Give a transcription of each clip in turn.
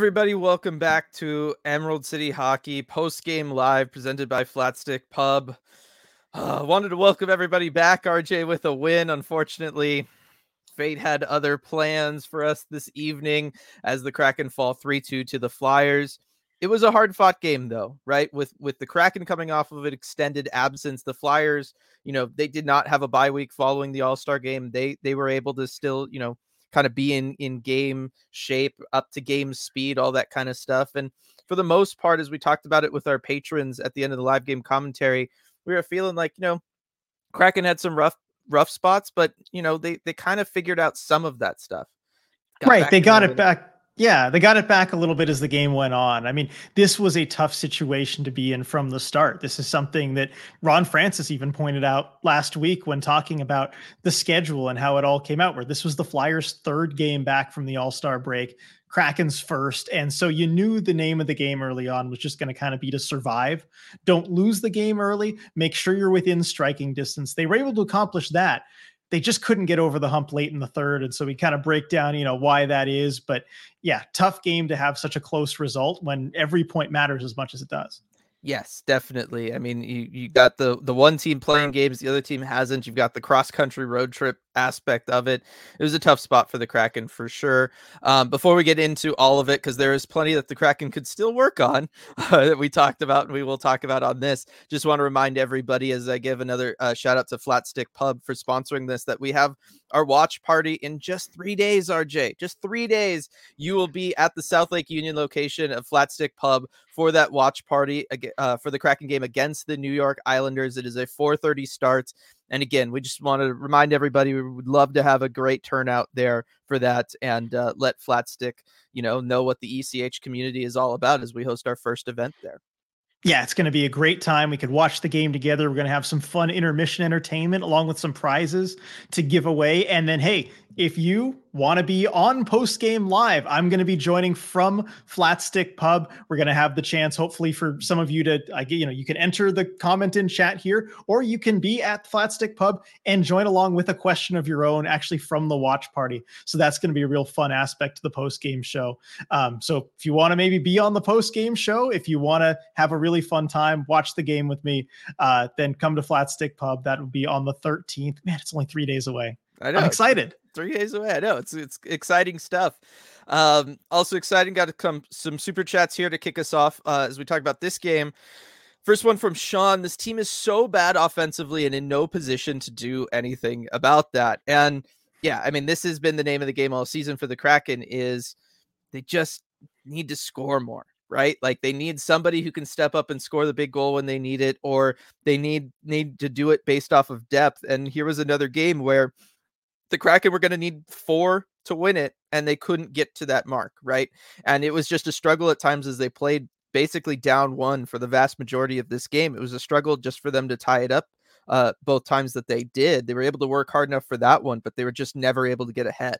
Everybody, welcome back to Emerald City Hockey post game live presented by Flatstick Pub. Uh, wanted to welcome everybody back, RJ, with a win. Unfortunately, fate had other plans for us this evening as the Kraken fall 3 2 to the Flyers. It was a hard fought game, though, right? With with the Kraken coming off of an extended absence, the Flyers, you know, they did not have a bye week following the All Star game. They they were able to still, you know, kind of be in in game shape, up to game speed, all that kind of stuff. And for the most part, as we talked about it with our patrons at the end of the live game commentary, we were feeling like you know, Kraken had some rough rough spots, but you know they they kind of figured out some of that stuff. Got right, they got it back yeah, they got it back a little bit as the game went on. I mean, this was a tough situation to be in from the start. This is something that Ron Francis even pointed out last week when talking about the schedule and how it all came out, where this was the Flyers' third game back from the All Star break, Kraken's first. And so you knew the name of the game early on was just going to kind of be to survive. Don't lose the game early. Make sure you're within striking distance. They were able to accomplish that they just couldn't get over the hump late in the third. And so we kind of break down, you know, why that is. But yeah, tough game to have such a close result when every point matters as much as it does. Yes, definitely. I mean, you you got the the one team playing games, the other team hasn't. You've got the cross country road trip aspect of it. It was a tough spot for the Kraken for sure. Um, before we get into all of it, because there is plenty that the Kraken could still work on uh, that we talked about and we will talk about on this. Just want to remind everybody as I give another uh, shout out to Flatstick Pub for sponsoring this that we have our watch party in just three days. RJ, just three days. You will be at the South Lake Union location of Flatstick Pub for that watch party uh, for the Kraken game against the New York Islanders. It is a 4:30 start. And again, we just want to remind everybody we would love to have a great turnout there for that and uh, let Flatstick, you know, know what the ECH community is all about as we host our first event there yeah, it's going to be a great time. We could watch the game together. We're going to have some fun intermission entertainment along with some prizes to give away. And then, hey, if you want to be on post game live, I'm going to be joining from Flatstick Pub. We're going to have the chance, hopefully, for some of you to, I get, you know, you can enter the comment in chat here, or you can be at Flatstick Pub and join along with a question of your own, actually from the watch party. So that's going to be a real fun aspect to the post game show. Um, so if you want to maybe be on the post game show, if you want to have a really fun time, watch the game with me, uh, then come to Flatstick Pub. That will be on the 13th. Man, it's only three days away. I know. I'm excited. Three days away. I know it's it's exciting stuff. Um, also exciting. Got to come some super chats here to kick us off uh, as we talk about this game. First one from Sean. This team is so bad offensively and in no position to do anything about that. And yeah, I mean, this has been the name of the game all season for the Kraken. Is they just need to score more right? Like they need somebody who can step up and score the big goal when they need it, or they need need to do it based off of depth. And here was another game where the Kraken were going to need four to win it, and they couldn't get to that mark, right? And it was just a struggle at times as they played basically down one for the vast majority of this game. It was a struggle just for them to tie it up uh, both times that they did. They were able to work hard enough for that one, but they were just never able to get ahead.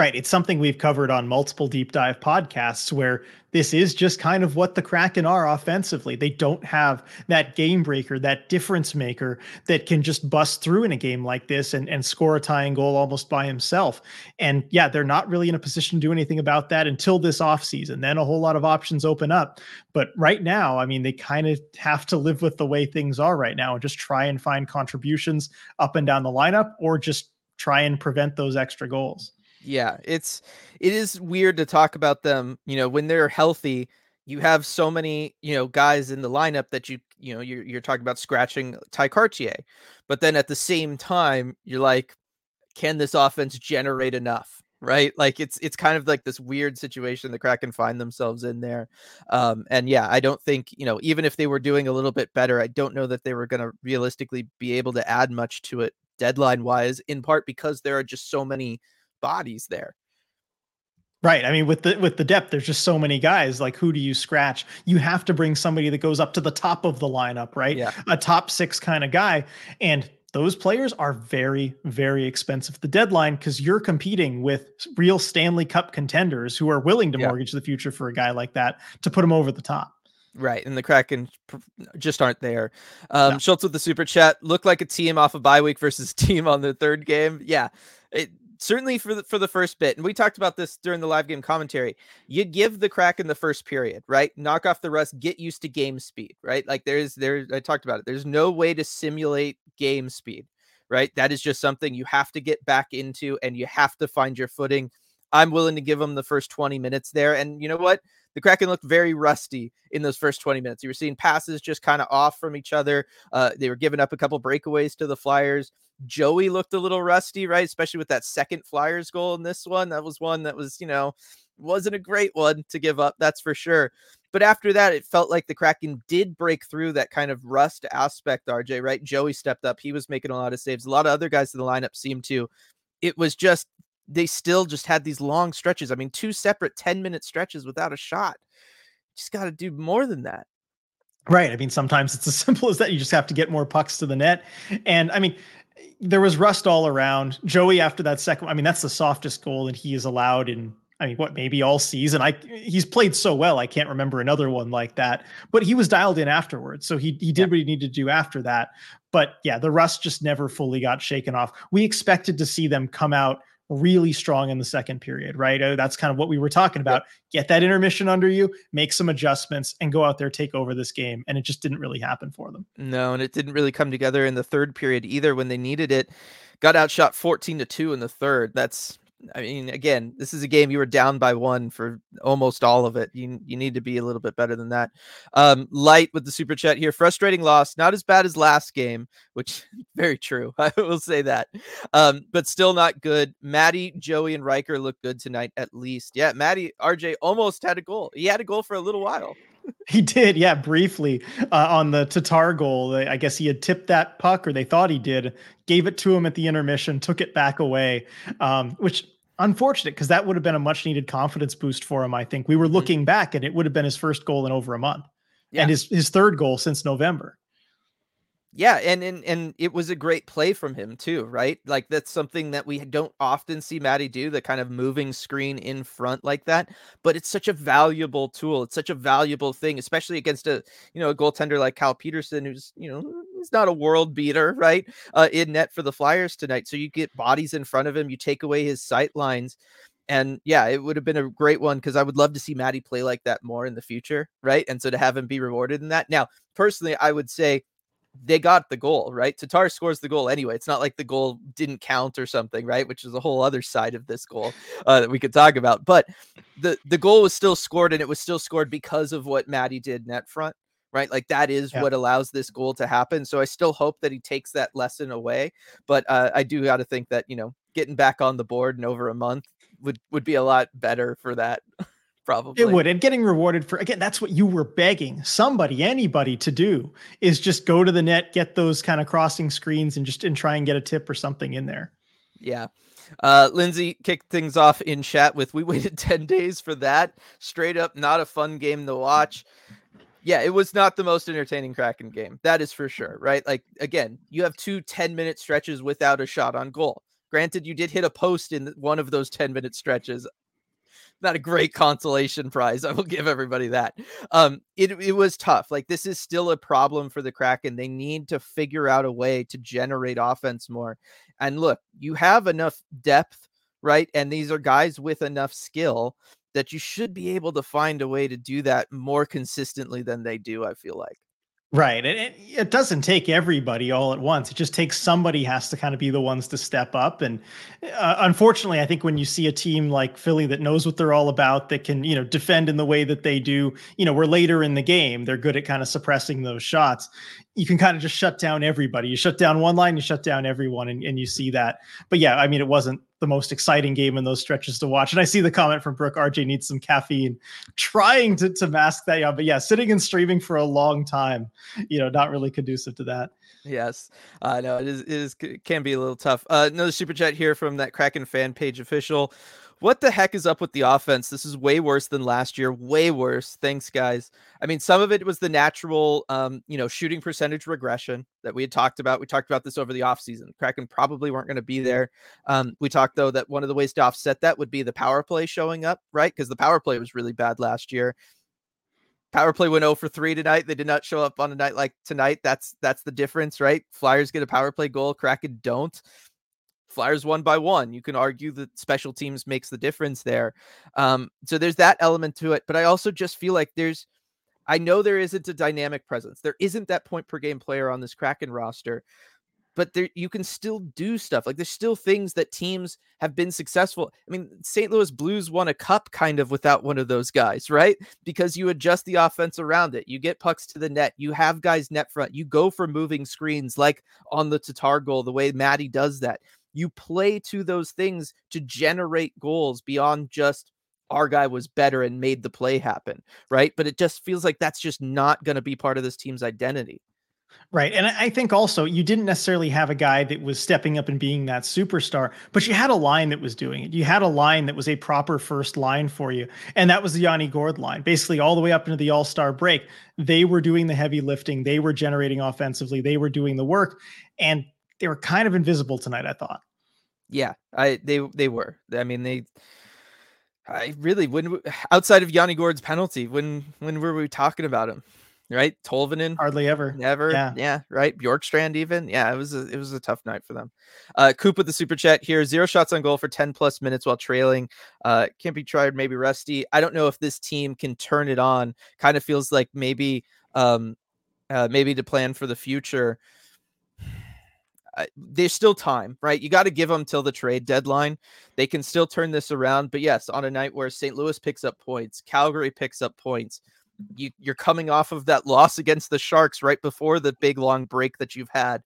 Right. It's something we've covered on multiple deep dive podcasts where this is just kind of what the Kraken are offensively. They don't have that game breaker, that difference maker that can just bust through in a game like this and, and score a tying goal almost by himself. And yeah, they're not really in a position to do anything about that until this offseason. Then a whole lot of options open up. But right now, I mean, they kind of have to live with the way things are right now and just try and find contributions up and down the lineup or just try and prevent those extra goals yeah, it's it is weird to talk about them, you know, when they're healthy, you have so many, you know, guys in the lineup that you, you know, you're you're talking about scratching Tye Kartye, But then at the same time, you're like, can this offense generate enough? Right. Like it's it's kind of like this weird situation the Kraken find themselves in there. Um, and yeah, I don't think, you know, even if they were doing a little bit better, I don't know that they were gonna realistically be able to add much to it deadline wise, in part because there are just so many bodies there. Right. I mean, with the with the depth, there's just so many guys. Like, who do you scratch? You have to bring somebody that goes up to the top of the lineup, right? Yeah. A top six kind of guy. And those players are very, very expensive. The deadline, because you're competing with real Stanley Cup contenders who are willing to yeah. mortgage the future for a guy like that to put him over the top. Right, and the Kraken just aren't there. Um, no. Schultz with the super chat looked like a team off a of bye week versus team on the third game. Yeah, it, certainly for the, for the first bit, and we talked about this during the live game commentary. You give the Kraken the first period, right? Knock off the rust, get used to game speed, right? Like there's there I talked about it. There's no way to simulate game speed, right? That is just something you have to get back into, and you have to find your footing. I'm willing to give them the first 20 minutes there, and you know what? The Kraken looked very rusty in those first 20 minutes. You were seeing passes just kind of off from each other. Uh, they were giving up a couple breakaways to the Flyers. Joey looked a little rusty, right? Especially with that second Flyers goal in this one. That was one that was, you know, wasn't a great one to give up, that's for sure. But after that, it felt like the Kraken did break through that kind of rust aspect, RJ, right? Joey stepped up. He was making a lot of saves. A lot of other guys in the lineup seemed to. It was just they still just had these long stretches. I mean, two separate 10 minute stretches without a shot. Just got to do more than that. Right. I mean, sometimes it's as simple as that. You just have to get more pucks to the net. And I mean, there was rust all around. Joey, after that second, I mean, that's the softest goal that he is allowed in. I mean, what maybe all season? I he's played so well, I can't remember another one like that. But he was dialed in afterwards, so he he did yeah. what he needed to do after that. But yeah, the rust just never fully got shaken off. We expected to see them come out really strong in the second period, right? Uh, that's kind of what we were talking about. Get that intermission under you, make some adjustments, and go out there, take over this game. And it just didn't really happen for them. No, and it didn't really come together in the third period either when they needed it. Got outshot 14 to 2 in the third. That's I mean, again, this is a game you were down by one for almost all of it. You you need to be a little bit better than that. Um, light with the super chat here. Frustrating loss, not as bad as last game, which very true. I will say that, um, but still not good. Matty, Joey, and Ryker look good tonight at least. Yeah, Matty, RJ almost had a goal. He had a goal for a little while. He did, yeah, briefly uh, on the Tatar goal. I guess he had tipped that puck, or they thought he did. Gave it to him at the intermission, took it back away, um, which unfortunate because that would have been a much needed confidence boost for him. I think we were mm-hmm. looking mm-hmm. back, and it would have been his first goal in over a month, yeah. and his his third goal since November. Yeah, and, and and it was a great play from him too, right? Like that's something that we don't often see Matty do, the kind of moving screen in front like that. But it's such a valuable tool. It's such a valuable thing, especially against a you know a goaltender like Cal Petersen, who's you know he's not a world beater, right? Uh, in net for the Flyers tonight. So you get bodies in front of him, you take away his sight lines. And yeah, it would have been a great one because I would love to see Matty play like that more in the future, right? And so to have him be rewarded in that. Now, personally, I would say they got the goal, right? Tatar scores the goal anyway. It's not like the goal didn't count or something, right? Which is a whole other side of this goal uh, that we could talk about. But the the goal was still scored, and it was still scored because of what Matty did net front, right? Like that is yeah. what allows this goal to happen. So I still hope that he takes that lesson away. But uh, I do got to think that you know getting back on the board in over a month would would be a lot better for that. Probably. It would. And getting rewarded for again, that's what you were begging somebody, anybody to do is just go to the net, get those kind of crossing screens and just and try and get a tip or something in there. Yeah. Uh, Lindsay kicked things off in chat with we waited 10 days for that. Straight up, not a fun game to watch. Yeah, it was not the most entertaining Kraken game. That is for sure, right? Like, again, you have two 10 minute stretches without a shot on goal. Granted, you did hit a post in one of those 10 minute stretches not a great consolation prize. I will give everybody that. Um, it it was tough. Like this is still a problem for the Kraken. They need to figure out a way to generate offense more. And look, you have enough depth, right? And these are guys with enough skill that you should be able to find a way to do that more consistently than they do. I feel like. Right. And it, it doesn't take everybody all at once. It just takes somebody has to kind of be the ones to step up. And uh, unfortunately, I think when you see a team like Philly that knows what they're all about, that can, you know, defend in the way that they do, you know, we're later in the game, they're good at kind of suppressing those shots you can kind of just shut down everybody. You shut down one line, you shut down everyone, and, and you see that. But yeah, I mean, it wasn't the most exciting game in those stretches to watch. And I see the comment from Brooke RJ needs some caffeine, trying to, to mask that. Yeah, but yeah, sitting and streaming for a long time, you know, not really conducive to that. Yes, uh, know it is. It is can be a little tough. Uh, another super chat here from that Kraken fan page official. What the heck is up with the offense? This is way worse than last year. Way worse. Thanks, guys. I mean, some of it was the natural, um, you know, shooting percentage regression that we had talked about. We talked about this over the offseason. Kraken probably weren't going to be there. Um, we talked, though, that one of the ways to offset that would be the power play showing up, right? Because the power play was really bad last year. Power play went 0 for 3 tonight. They did not show up on a night like tonight. That's that's the difference, right? Flyers get a power play goal, Kraken don't Flyers won by one. You can argue that special teams makes the difference there. Um, so there's that element to it. But I also just feel like there's, I know there isn't a dynamic presence. There isn't that point per game player on this Kraken roster, but there you can still do stuff. Like there's still things that teams have been successful. I mean, St. Louis Blues won a cup kind of without one of those guys, right? Because you adjust the offense around it. You get pucks to the net. You have guys net front. You go for moving screens like on the Tatar goal, the way Matty does that. You play to those things to generate goals beyond just our guy was better and made the play happen, right? But it just feels like that's just not going to be part of this team's identity. Right. And I think also you didn't necessarily have a guy that was stepping up and being that superstar, but you had a line that was doing it. You had a line that was a proper first line for you. And that was the Yanni Gourde line. Basically, all the way up into the All Star break, they were doing the heavy lifting, they were generating offensively, they were doing the work, and they were kind of invisible tonight, I thought. Yeah, I they they were. I mean, they I really when outside of Yanni Gourde's penalty, when when were we talking about him? right? Tolvanen, hardly ever, never. Yeah, yeah right. Bjorkstrand, even. Yeah, it was a, it was a tough night for them. Uh, Coop with the super chat here. Zero shots on goal for ten plus minutes while trailing. Uh, can't be tried. Maybe rusty. I don't know if this team can turn it on. Kind of feels like maybe, um, uh, maybe to plan for the future. Uh, there's still time, right? You got to give them till the trade deadline. They can still turn this around. But yes, on a night where St. Louis picks up points, Calgary picks up points, you you're coming off of that loss against the Sharks right before the big long break that you've had.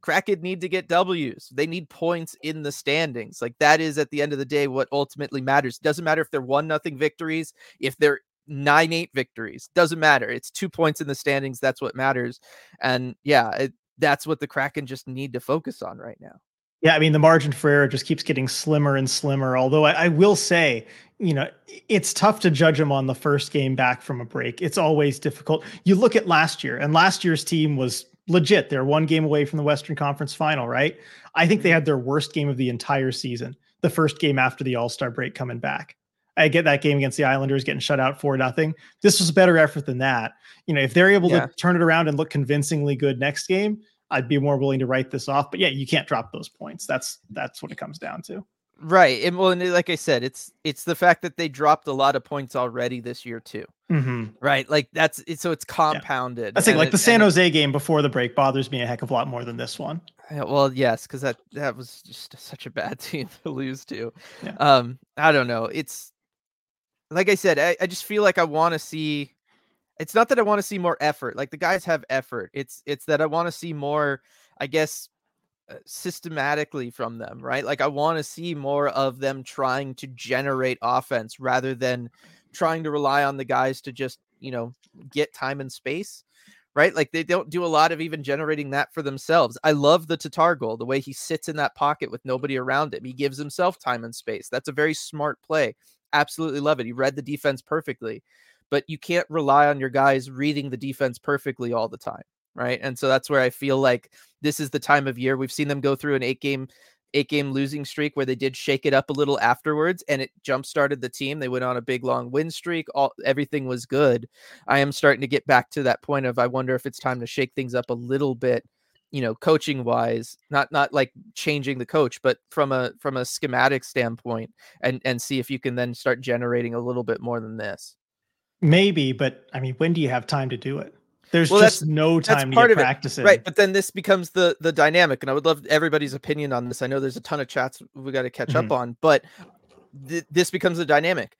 Kraken need to get W's. They need points in the standings. Like that is at the end of the day what ultimately matters. Doesn't matter if they're one nothing victories, if they're nine eight victories. Doesn't matter. It's two points in the standings. That's what matters. And yeah, it, that's what the Kraken just need to focus on right now. Yeah, I mean the margin for error just keeps getting slimmer and slimmer. Although I, I, will say, you know, it's tough to judge them on the first game back from a break. It's always difficult. You look at last year, and last year's team was legit. They're one game away from the Western Conference Final, right? I think they mm-hmm. had their worst game of the entire season. The first game after the All Star break coming back. I get that game against the Islanders getting shut out for nothing. This was a better effort than that. You know, if they're able yeah. to turn it around and look convincingly good next game, I'd be more willing to write this off. But yeah, you can't drop those points. That's that's what it comes down to. Right. And well, and like I said, it's it's the fact that they dropped a lot of points already this year too. Mm-hmm. Right. Like that's it, so it's compounded. Yeah. I think like it, the San Jose game before the break bothers me a heck of a lot more than this one. Well, yes, because that that was just such a bad team to lose to. Yeah. Um, I don't know. It's like I said, I, I just feel like I want to see it's not that I want to see more effort. Like the guys have effort. It's it's that I want to see more, I guess, uh, systematically from them, right? Like I want to see more of them trying to generate offense rather than trying to rely on the guys to just, you know, get time and space. Right. Like they don't do a lot of even generating that for themselves. I love the Tatar goal, the way he sits in that pocket with nobody around him. He gives himself time and space. That's a very smart play. Absolutely love it. He read the defense perfectly but you can't rely on your guys reading the defense perfectly all the time. Right. And so that's where I feel like this is the time of year we've seen them go through an eight game eight game losing streak where they did shake it up a little afterwards and it jump started the team. They went on a big long win streak. All everything was good. I am starting to get back to that point of I wonder if it's time to shake things up a little bit, you know, coaching wise, not not like changing the coach, but from a from a schematic standpoint and and see if you can then start generating a little bit more than this. Maybe, but I mean, when do you have time to do it? There's well, just no time to get practicing. Right. But then this becomes the the dynamic. And I would love everybody's opinion on this. I know there's a ton of chats we got to catch mm-hmm. up on, but th- this becomes a dynamic.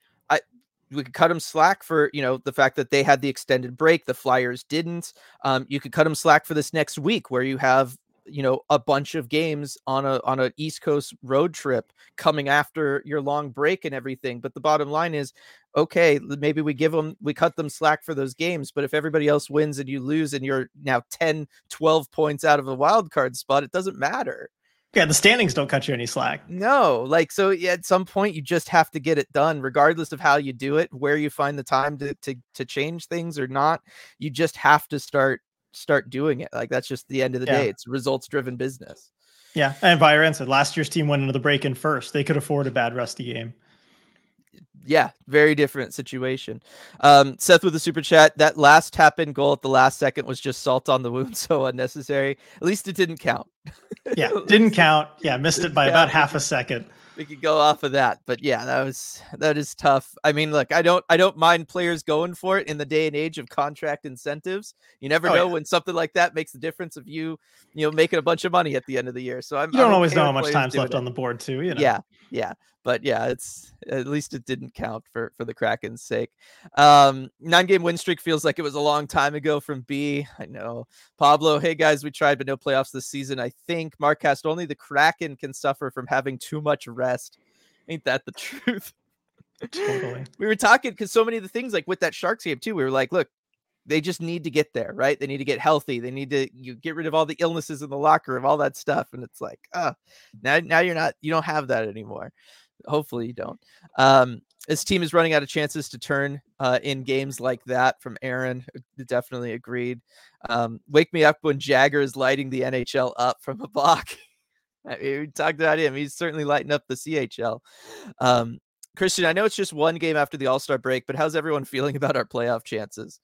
We could cut them slack for you know the fact that they had the extended break the flyers didn't um, you could cut them slack for this next week where you have you know a bunch of games on a on an east coast road trip coming after your long break and everything but the bottom line is okay maybe we give them we cut them slack for those games but if everybody else wins and you lose and you're now 10 12 points out of a wild card spot it doesn't matter yeah the standings don't cut you any slack no like so at some point you just have to get it done regardless of how you do it where you find the time to to, to change things or not you just have to start start doing it. Like that's just the end of the yeah. day. It's results driven business. Yeah. And Byron said last year's team went into the break in first. They could afford a bad rusty game. Yeah, very different situation. Um, Seth with the super chat. That last tap in goal at the last second was just salt on the wound, so unnecessary. At least it didn't count. Yeah, didn't count. Yeah, missed it by about half a second we could go off of that but yeah that was that is tough i mean look i don't i don't mind players going for it in the day and age of contract incentives you never oh, know yeah. when something like that makes the difference of you you know making a bunch of money at the end of the year so i'm you don't always know how much time's left it. on the board too you know yeah yeah but yeah, it's at least it didn't count for for the Kraken's sake. Um, nine game win streak feels like it was a long time ago from B. I know Pablo. Hey guys, we tried, but no playoffs this season. I think Markcast only the Kraken can suffer from having too much rest. Ain't that the truth? Totally. we were talking because so many of the things like with that Sharks game too. We were like, look, they just need to get there, right? They need to get healthy. They need to you get rid of all the illnesses in the locker room, all that stuff. And it's like, ah, oh, now now you're not you don't have that anymore. Hopefully you don't. Um, his team is running out of chances to turn uh, in games like that from Aaron. Definitely agreed. Um, wake me up when Jagger is lighting the NHL up from a block. I mean, we talked about him. He's certainly lighting up the CHL. Um, Christian, I know it's just one game after the All Star break, but how's everyone feeling about our playoff chances?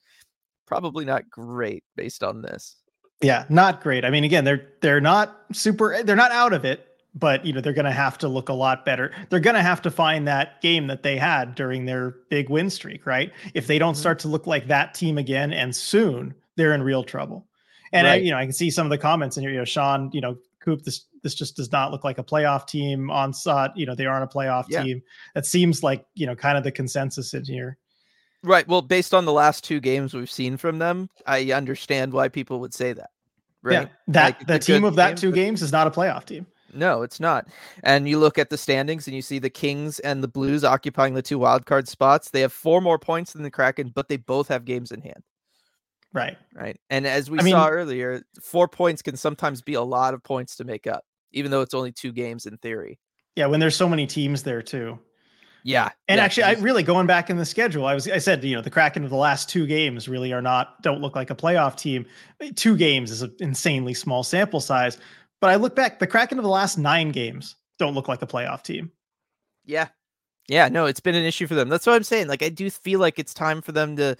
Probably not great based on this. Yeah, not great. I mean, again, they're they're not super. They're not out of it, but you know they're going to have to look a lot better. They're going to have to find that game that they had during their big win streak, right? If they don't mm-hmm. start to look like that team again and soon, they're in real trouble. And right. I, you know, I can see some of the comments in here. You know, Sean, you know, Coop, this this just does not look like a playoff team. On Sot, uh, you know, they aren't a playoff yeah. team. That seems like you know, kind of the consensus in here. Right. Well, based on the last two games we've seen from them, I understand why people would say that. Right. Yeah, that like, the team of that game, two games is not a playoff team. No, it's not. And you look at the standings and you see the Kings and the Blues occupying the two wildcard spots. They have four more points than the Kraken, but they both have games in hand. Right. Right. And as we I saw mean, earlier, four points can sometimes be a lot of points to make up, even though it's only two games in theory. Yeah, when there's so many teams there too. Yeah. And yeah, actually, I really going back in the schedule, I was I said, you know, the Kraken of the last two games really are not don't look like a playoff team. Two games is an insanely small sample size. But I look back, the Kraken of the last nine games don't look like a playoff team. Yeah. Yeah, no, it's been an issue for them. That's what I'm saying. Like I do feel like it's time for them to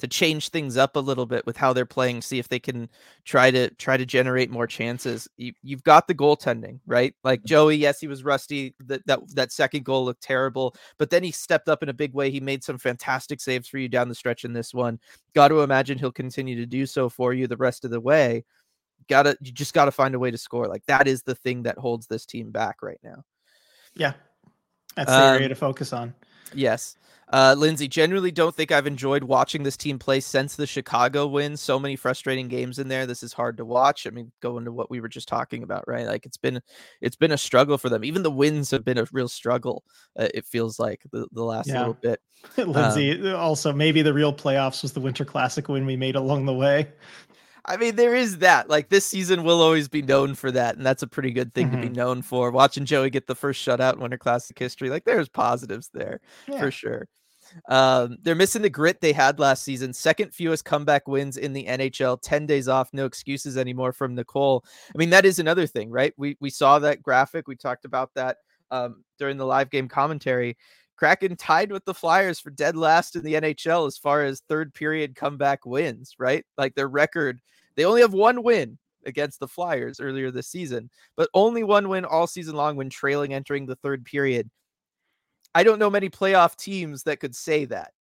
to change things up a little bit with how they're playing, see if they can try to try to generate more chances. You, have got the goaltending, right? Like Joey, yes, he was rusty. That that that second goal looked terrible, but then he stepped up in a big way. He made some fantastic saves for you down the stretch in this one. Got to imagine he'll continue to do so for you the rest of the way gotta you just gotta find a way to score. Like that is the thing that holds this team back right now. Yeah. That's the um, area to focus on. Yes. Uh, Lindsay, generally don't think I've enjoyed watching this team play since the Chicago win. So many frustrating games in there. This is hard to watch. I mean, going to what we were just talking about, right? Like it's been it's been a struggle for them. Even the wins have been a real struggle. Uh, it feels like the, the last yeah. little bit. Lindsay, um, also maybe the real playoffs was the Winter Classic win we made along the way. I mean, there is that. Like this season will always be known for that, and that's a pretty good thing mm-hmm. to be mm-hmm. known for. Watching Joey get the first shutout in Winter Classic history, like there's positives there yeah. for sure. Um, they're missing the grit they had last season. Second fewest comeback wins in the NHL. Ten days off, no excuses anymore from Nicole. I mean, that is another thing, right? We we saw that graphic. We talked about that um, during the live game commentary. Kraken tied with the Flyers for dead last in the NHL as far as third period comeback wins, right? Like their record, they only have one win against the Flyers earlier this season, but only one win all season long when trailing entering the third period. I don't know many playoff teams that could say that.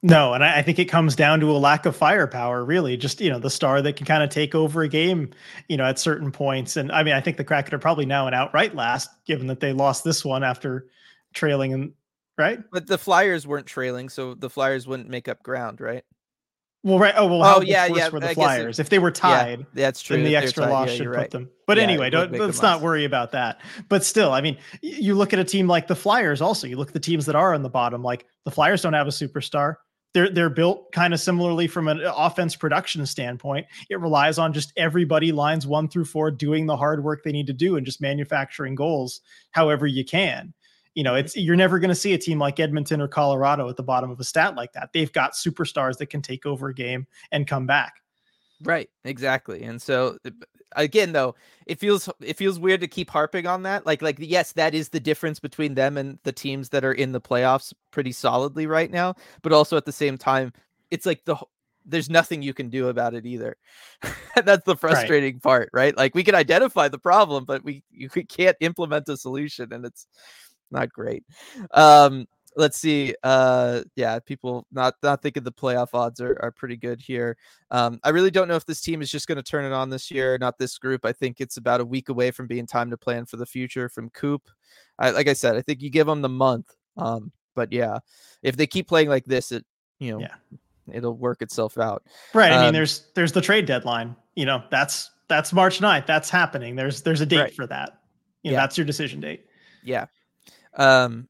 No, and I, I, think it comes down to a lack of firepower, really. Just, you know, the star that can kind of take over a game, you know, at certain points. And I mean, I think the Kraken are probably now an outright last, given that they lost this one after trailing and right? But the Flyers weren't trailing, so the Flyers wouldn't make up ground, right? Well, right. Oh, well. Oh, yeah, yeah. For the I Flyers, it, if they were tied, yeah, that's true. Then the extra tied, loss yeah, should put right. them. But yeah, anyway, don't let's not worry about that. But still, I mean, you look at a team like the Flyers. Also, you look at the teams that are on the bottom. Like the Flyers don't have a superstar. They're they're built kind of similarly from an uh, offense production standpoint. It relies on just everybody lines one through four doing the hard work they need to do and just manufacturing goals however you can you know, it's you're never going to see a team like Edmonton or Colorado at the bottom of a stat like that. They've got superstars that can take over a game and come back. Right, exactly. And so again though, it feels it feels weird to keep harping on that. Like like yes, that is the difference between them and the teams that are in the playoffs pretty solidly right now. But also at the same time, it's like the there's nothing you can do about it either. that's the frustrating right. part, right? Like we can identify the problem, but we you can't implement a solution, and it's not great. Um, let's see. Uh, yeah, people not not thinking the playoff odds are, are pretty good here. Um, I really don't know if this team is just going to turn it on this year. Not this group. I think it's about a week away from being time to plan for the future from Coop. I, like I said, I think you give them the month. Um, but yeah, if they keep playing like this, it you know, yeah. it'll work itself out. Right. I mean, um, there's there's the trade deadline. You know, that's that's March 9th. That's happening. There's there's a date right. for that. You know, yeah. that's your decision date. Yeah. Um,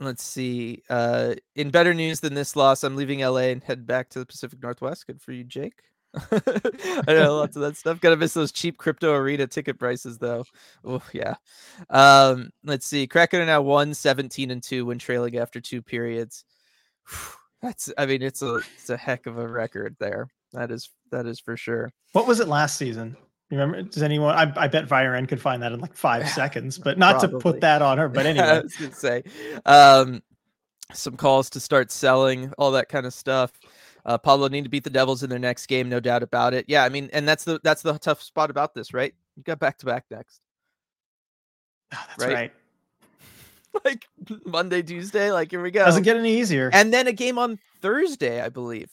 let's see. Uh, in better news than this loss, I'm leaving LA and head back to the Pacific Northwest. Good for you, Jake. I know lots of that stuff. Gotta miss those cheap crypto arena ticket prices though. Oh yeah. Um, let's see. Kraken are now one 17 and 2 when trailing after two periods. That's I mean, it's a it's a heck of a record there. That is that is for sure. What was it last season? Remember, does anyone? I, I bet Viren could find that in like five seconds, but not to put that on her. But anyway, I was gonna say, um, some calls to start selling, all that kind of stuff. Uh, Pablo need to beat the Devils in their next game, no doubt about it. Yeah, I mean, and that's the that's the tough spot about this, right? You got back to back next. Oh, that's right. right. like Monday, Tuesday, like here we go. Doesn't get any easier. And then a game on Thursday, I believe.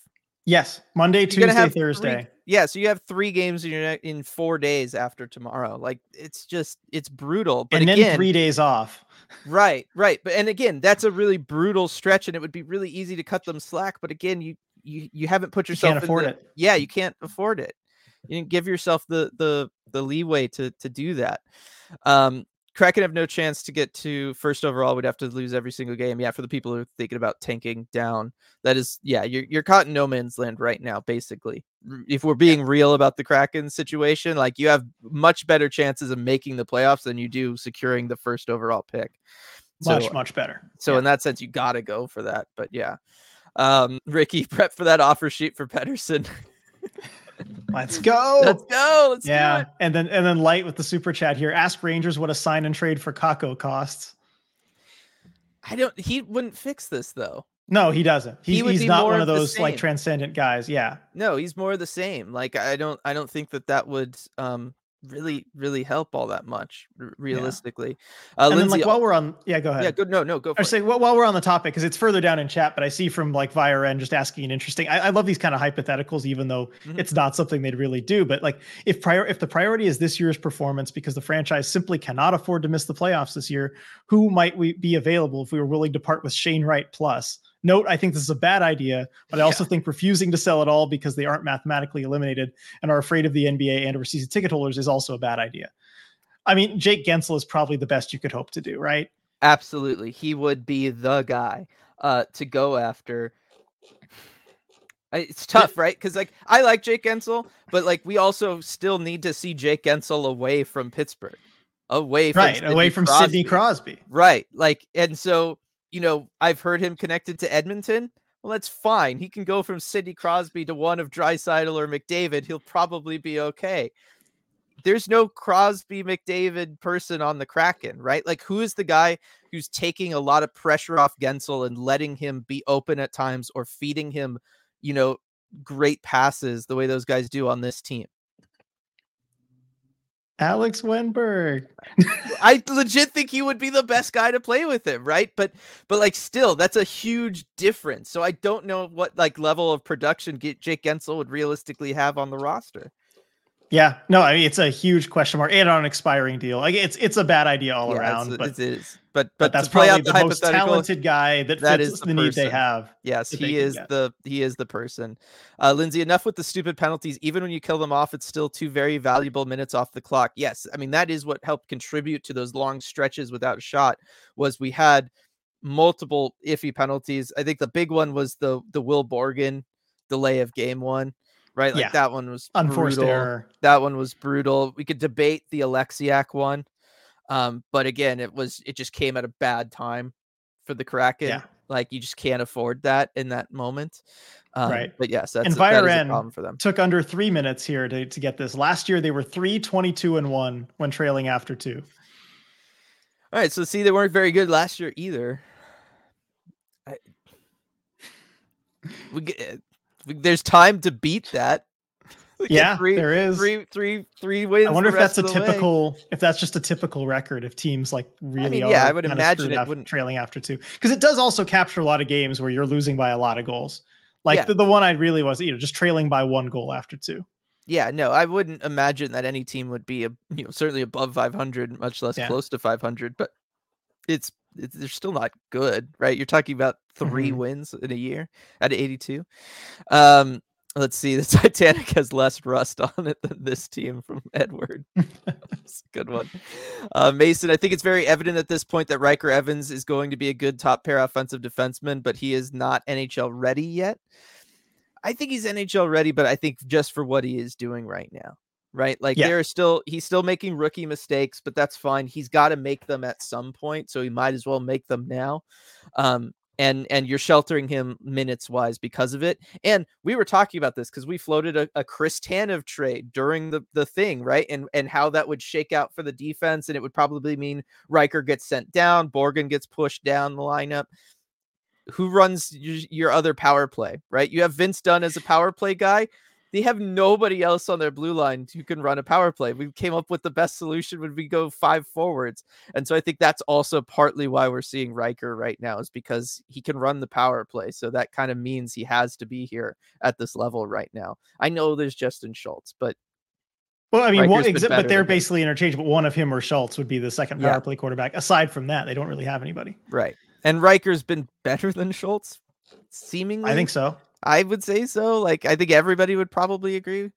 Yes, Monday, Tuesday, have Thursday. Three, yeah, so you have three games in your in four days after tomorrow. Like it's just it's brutal. But and again, then three days off. right, right. But and again, that's a really brutal stretch, and it would be really easy to cut them slack. But again, you you you haven't put yourself. You can't afford the, it. Yeah, you can't afford it. You didn't give yourself the the the leeway to to do that. Um, Kraken have no chance to get to first overall. We'd have to lose every single game. Yeah, for the people who are thinking about tanking down, that is, yeah, you're you're caught in no man's land right now. Basically, if we're being real about the Kraken situation, like you have much better chances of making the playoffs than you do securing the first overall pick. Much so, much better. So yeah. in that sense, you got to go for that. But yeah, um, Ricky, prep for that offer sheet for Pettersson. Let's go. Let's go. Let's yeah. And then and then light with the super chat here. Ask Rangers what a sign and trade for Kakko costs. I don't he wouldn't fix this though. No, he doesn't. He, he he's not one of those like transcendent guys. Yeah. No, he's more the same. Like I don't I don't think that that would um really really help all that much realistically. Yeah. Uh, and Lindsay, then, like while we're on, yeah, go ahead. Yeah, good. No, no, go. I say well, while we're on the topic, because it's further down in chat, but I see from like Viren just asking an interesting. I, I love these kind of hypotheticals, even though mm-hmm. it's not something they'd really do. But like, if prior if the priority is this year's performance because the franchise simply cannot afford to miss the playoffs this year, who might we be available if we were willing to part with Shane Wright plus? Note, I think this is a bad idea, but I also yeah. think refusing to sell at all because they aren't mathematically eliminated and are afraid of the NBA and or season ticket holders is also a bad idea. I mean, Jake Guentzel is probably the best you could hope to do, right? Absolutely. He would be the guy uh, to go after. It's tough, right? Because like I like Jake Guentzel, but like we also still need to see Jake Guentzel away from Pittsburgh, away from right, Sidney away from Crosby. Sidney Crosby, right? Like, and so you know, I've heard him connected to Edmonton. Well, that's fine. He can go from Sidney Crosby to one of Draisaitl or McDavid. He'll probably be okay. There's no Crosby McDavid person on the Kraken, right? Like, who is the guy who's taking a lot of pressure off Guentzel and letting him be open at times or feeding him, you know, great passes the way those guys do on this team? Alex Wennberg. I legit think he would be the best guy to play with him, right? But but like still, that's a huge difference. So I don't know what like level of production Jake Guentzel would realistically have on the roster. Yeah, no, I mean it's a huge question mark and on an expiring deal. Like it's it's a bad idea all yeah, around. but it is. But but, but that's probably the, the most talented guy that, that is the, the need they have. Yes, he is the he is the person. Uh, Lindsay, enough with the stupid penalties. Even when you kill them off, it's still two very valuable minutes off the clock. Yes, I mean that is what helped contribute to those long stretches without a shot. Was we had multiple iffy penalties. I think the big one was the the Will Borgen delay of game one right? Like yeah. that one was unforced brutal. error. That one was brutal. We could debate the Oleksiak one, um, but again, it was it just came at a bad time for the Kraken. Yeah. Like you just can't afford that in that moment. Um, Right. But yes, that's And that is a problem for them. Took under three minutes here to, to get this. Last year they were three twenty two and one when trailing after two. All right, so see, they weren't very good last year either. I, we get, we, there's time to beat that. Yeah, three, there is. three, three, three wins. I wonder if that's a the way. typical if that's just a typical record if teams like really mean, yeah, I would imagine it wouldn't- trailing after two because it does also capture a lot of games where you're losing by a lot of goals. Like Yeah. the, the one I really was, you know, just trailing by one goal after two. Yeah, no, I wouldn't imagine that any team would be, a, you know, certainly above 500, much less Yeah. close to 500. But it's, it's they're still not good, right? You're talking about 3 Mhm. wins in a year at 82. Um, let's see, the Titanic has less rust on it than this team from Edward. That's a good one. Uh, Mason, I think it's very evident at this point that Ryker Evans is going to be a good top pair offensive defenseman, but he is not NHL ready yet. I think he's NHL ready, but I think just for what he is doing right now, right? Like Yeah. there are still he's still making rookie mistakes, but that's fine. He's got to make them at some point, so he might as well make them now. Um, and and you're sheltering him minutes wise because of it. And we were talking about this because we floated a, a Chris Tanev trade during the the thing, right? And and how that would shake out for the defense, and it would probably mean Ryker gets sent down, Borgen gets pushed down the lineup who runs your, your other power play, right? You have Vince Dunn as a power play guy. They have nobody else on their blue line who can run a power play. We came up with the best solution when we go five forwards. And so I think that's also partly why we're seeing Ryker right now, is because he can run the power play. So that kind of means he has to be here at this level right now. I know there's Justin Schultz, but Well, I mean, Ryker's one, except, but they're than him. basically interchangeable. One of him or Schultz would be the second power Yeah. play quarterback. Aside from that, they don't really have anybody. right. And Ryker's been better than Schultz, seemingly. I think so. I would say so. Like I think everybody would probably agree.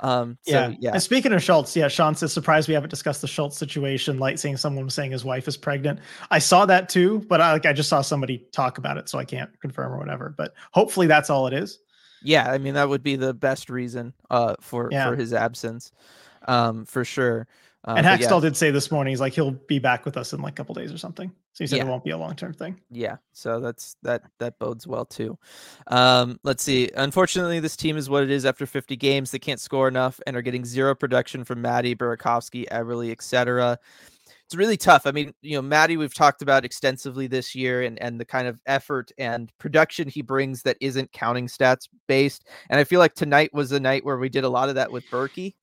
Um, so, yeah. yeah. And speaking of Schultz, yeah, Sean says surprised we haven't discussed the Schultz situation. Like seeing someone saying his wife is pregnant. I saw that too, but I like I just saw somebody talk about it, so I can't confirm or whatever. But hopefully that's all it is. Yeah, I mean that would be the best reason uh for Yeah. for his absence. Um for sure. Uh, and but yeah, Hakstol did say this morning he's like he'll be back with us in like a couple days or something. So he said Yeah. it won't be a long term thing. yeah, so that's that that bodes well too. Um let's see. Unfortunately, this team is what it is after 50 games. They can't score enough and are getting zero production from Matty, Burakovsky, Eberle, etc. It's really tough. I mean, you know, Matty we've talked about extensively this year and and the kind of effort and production he brings that isn't counting stats based. And I feel like tonight was a night where we did a lot of that with Berkey.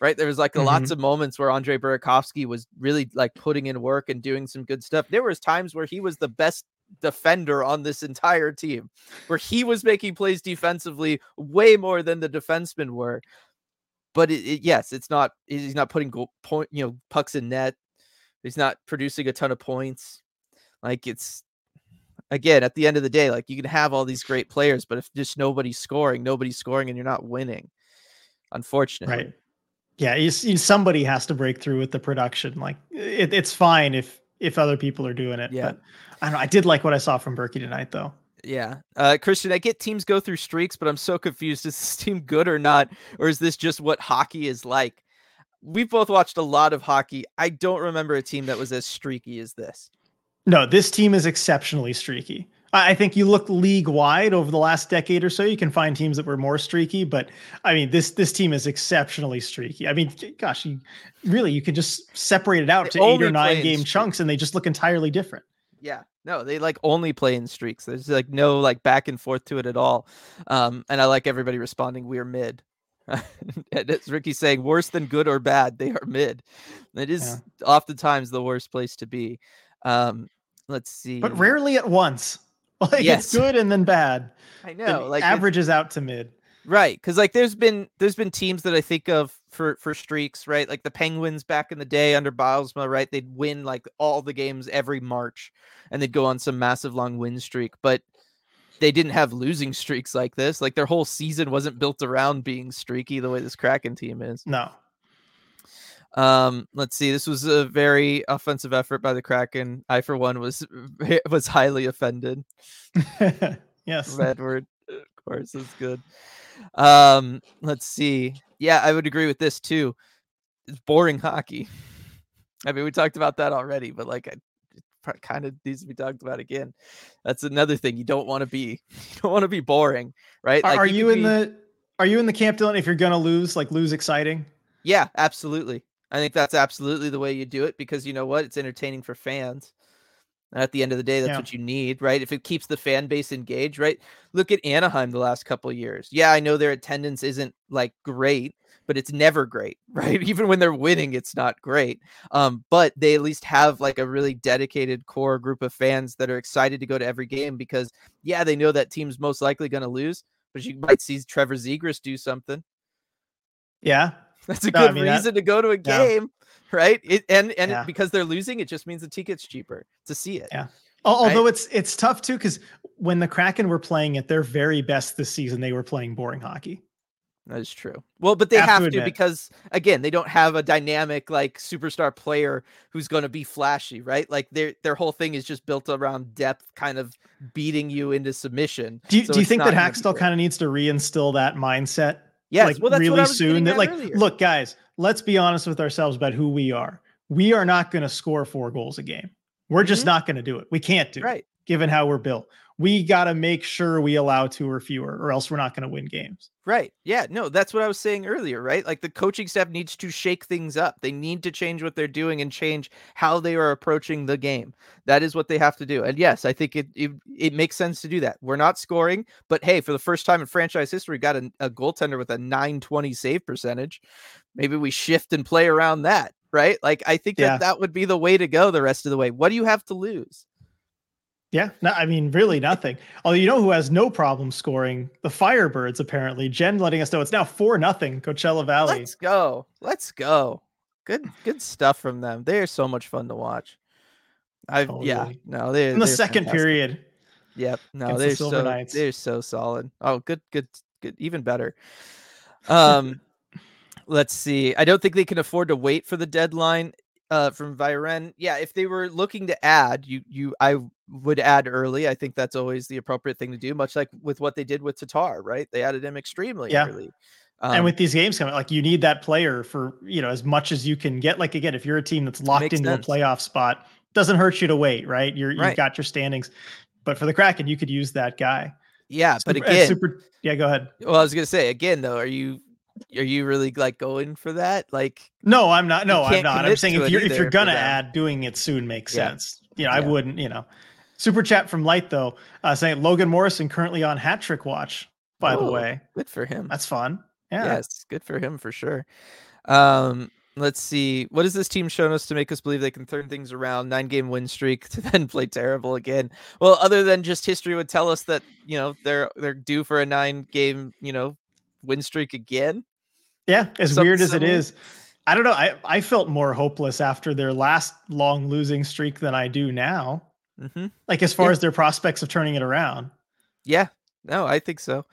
Right? There was like Mhm. lots of moments where Andre Burakovsky was really like putting in work and doing some good stuff. There was times where he was the best defender on this entire team, where he was making plays defensively way more than the defensemen were. But it, it- yes, it's not. He's not putting goal point, you know, pucks in net. He's not producing a ton of points. Like it's again at the end of the day, like you can have all these great players, but if just nobody's scoring, nobody's scoring, and you're not winning, unfortunately. Right. Yeah, you, you, somebody has to break through with the production. Like it, it's fine if if other people are doing it. Yeah. But I don't know. I did like what I saw from Berkey tonight, though. Yeah. Uh, Christian, I get teams go through streaks, but I'm so confused. Is this team good or not? Or is this just what hockey is like? We've both watched a lot of hockey. I don't remember a team that was as streaky as this. No, this team is exceptionally streaky. I think you look league wide over the last decade or so, you can find teams that were more streaky. But I mean, this this team is exceptionally streaky. I mean, gosh, you really you could just separate it out They to eight or nine game streaks. chunks, and they just look entirely different. Yeah. No, they like only play in streaks. There's like no like back and forth to it at all. Um, and I like everybody responding, we're mid. and it's Ricky saying worse than good or bad, they are mid. It is oftentimes the worst place to be. Um, let's see. But rarely at once. Like Yes. it's good and then bad. I Then know, like averages out to mid. Right, because like there's been there's been teams that I think of for for streaks, right? Like the Penguins back in the day under Bylsma, right? They'd win like all the games every March, and they'd go on some massive long win streak. But they didn't have losing streaks like this. Like their whole season wasn't built around being streaky the way this Kraken team is. No. Um, let's see. This was a very offensive effort by the Kraken. I, for one, was was highly offended. yes. Edward, of course, is good. Um, let's see. Yeah, I would agree with this too. It's boring hockey. I mean, we talked about that already, but like, I- kind of needs to be talked about again. That's another thing. You don't want to be you don't want to be boring, right? Are, Like, are you in be- the are you in the camp, Dylan? If you're gonna lose, like lose exciting. Yeah, absolutely. I think that's absolutely the way you do it because you know what? It's entertaining for fans. And at the end of the day, that's Yeah. what you need, right? If it keeps the fan base engaged, right? Look at Anaheim the last couple of years. Yeah, I know their attendance isn't like great, but it's never great, right? Even when they're winning, it's not great. Um, but they at least have like a really dedicated core group of fans that are excited to go to every game because yeah, they know that team's most likely going to lose, but you might see Trevor Zegras do something. Yeah, That's a No, I good mean, that- reason to go to a yeah. game, right? It, and and Yeah. it, because they're losing, it just means the ticket's cheaper to see it. Yeah. Al- Although it's it's tough too, because when the Kraken were playing at their very best this season, they were playing boring hockey. That is true. Well, but they Have to have to, admit. because again, they don't have a dynamic like superstar player who's going to be flashy, right? Like their their whole thing is just built around depth, kind of beating you into submission. Do you, So do you think that Hakstol kind of needs to reinstill that mindset? Yes, like well, that's really what I was soon. That like, earlier. look, guys, let's be honest with ourselves about who we are. We are not going to score four goals a game. We're just Mhm. not going to do it. We can't do it, right? given how we're built. We got to make sure we allow two or fewer, or else we're not going to win games. Right. Yeah. No, that's what I was saying earlier, right? Like the coaching staff needs to shake things up. They need to change what they're doing and change how they are approaching the game. That is what they have to do. And yes, I think it it, it makes sense to do that. We're not scoring, but hey, for the first time in franchise history, we got a, a goaltender with a 920 save percentage. Maybe we shift and play around that, right? Like I think Yeah. that that would be the way to go the rest of the way. What do you have to lose? Yeah, no, I mean, really nothing. Although you know who has no problem scoring? The Firebirds, apparently. Jen letting us know it's now four nothing Coachella Valley. Let's go. Let's go. Good good stuff from them. They are so much fun to watch. I yeah, Totally. no, they In the second period. Yep. No, they're Silver so Knights. they're so solid. Oh, good, good, good, even better. Um, let's see. I don't think they can afford to wait for the deadline. Uh, from Viren. Yeah, if they were looking to add, you you I would add early. I think that's always the appropriate thing to do. Much like with what they did with Tatar, right? They added him extremely Yeah. early. and Um, with these games coming, like you need that player for you know as much as you can get. Like again, if you're a team that's locked into sense. a playoff spot, doesn't hurt you to wait, right? You're you've got your standings. But for the Kraken, you could use that guy. yeah, but Super- and again, super. Yeah, go ahead. well, I was gonna say again though, are you are you really like going for that? Like, No, I'm not. No, I'm can't. I'm saying if you're if you're gonna add, doing it soon makes Yeah. sense. You know, I wouldn't. You know, super chat from Light though, uh, saying Logan Morrison currently on hat trick watch. By the Oh, way, good for him. that's fun. Yeah. Yes, good for him for sure. Um, let's see. What has this team shown us to make us believe they can turn things around? Nine game win streak to then play terrible again. Well, other than just history would tell us that you know they're they're due for a nine game you know win streak again. Yeah, as Something weird as it is, I don't know. I, I felt more hopeless after their last long losing streak than I do now. hmm Like as far Yeah. as their prospects of turning it around. Yeah, no, I think so.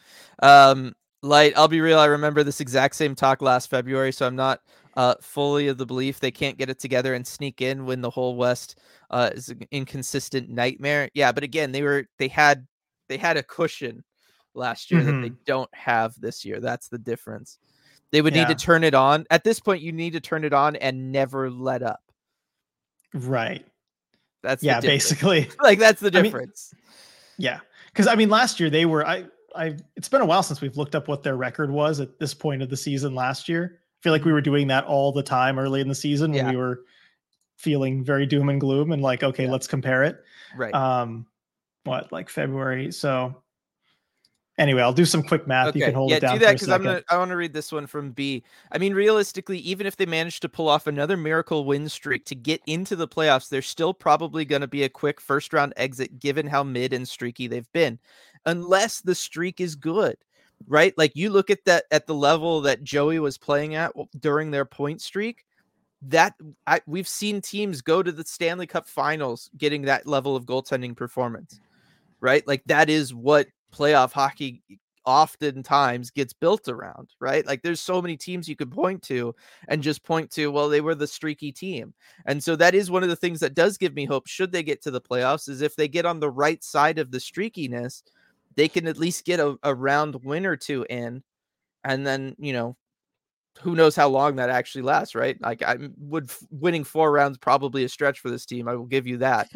Um, light. I'll be real. I remember this exact same talk last February, so I'm not uh fully of the belief they can't get it together and sneak in when the whole West uh is an inconsistent nightmare. Yeah, but again, they were they had they had a cushion last year that they don't have this year. That's the difference. They would need to turn it on. At this point, you need to turn it on and never let up. Right. That's Yeah, difference. basically. like that's the I mean, difference. Yeah. Because I mean, last year they were I I it's been a while since we've looked up what their record was at this point of the season last year. I feel like we were doing that all the time early in the season when Yeah. we were feeling very doom and gloom and like, okay, Yeah. let's compare it. right. Um what, like February. So anyway, I'll do some quick math. You can hold yeah, it down do that because I'm gonna. I want to read this one from B. I mean, realistically, even if they manage to pull off another miracle win streak to get into the playoffs, they're still probably going to be a quick first round exit, given how mid and streaky they've been, unless the streak is good, right? Like you look at that at the level that Joey was playing at during their point streak. That I, we've seen teams go to the Stanley Cup Finals getting that level of goaltending performance, right? Like that is what playoff hockey oftentimes gets built around, right? Like there's so many teams you could point to and just point to, well, they were the streaky team. And so that is one of the things that does give me hope should they get to the playoffs is if they get on the right side of the streakiness, they can at least get a, a round win or two in. And then, you know, who knows how long that actually lasts, right? Like I would winning four rounds probably a stretch for this team. I will give you that.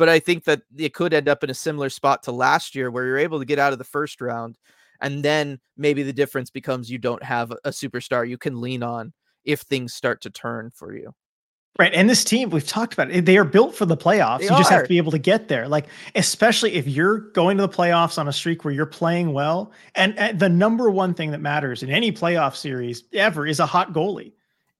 But I think that it could end up in a similar spot to last year where you're able to get out of the first round. And then maybe the difference becomes you don't have a superstar you can lean on if things start to turn for you. Right. And this team, we've talked about it, they are built for the playoffs. They you just have to be able to get there. Like, especially if you're going to the playoffs on a streak where you're playing well. And, and the number one thing that matters in any playoff series ever is a hot goalie.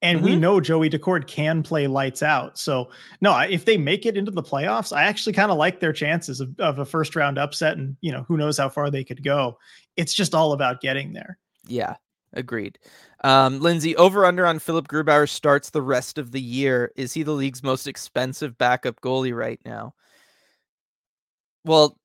And mm-hmm. we know Joey Daccord can play lights out. So, no, if they make it into the playoffs, I actually kind of like their chances of, of a first round upset. And, you know, who knows how far they could go. It's just all about getting there. Yeah, agreed. Um, Lindsay, over under on Philipp Grubauer starts the rest of the year. Is he the league's most expensive backup goalie right now? Well,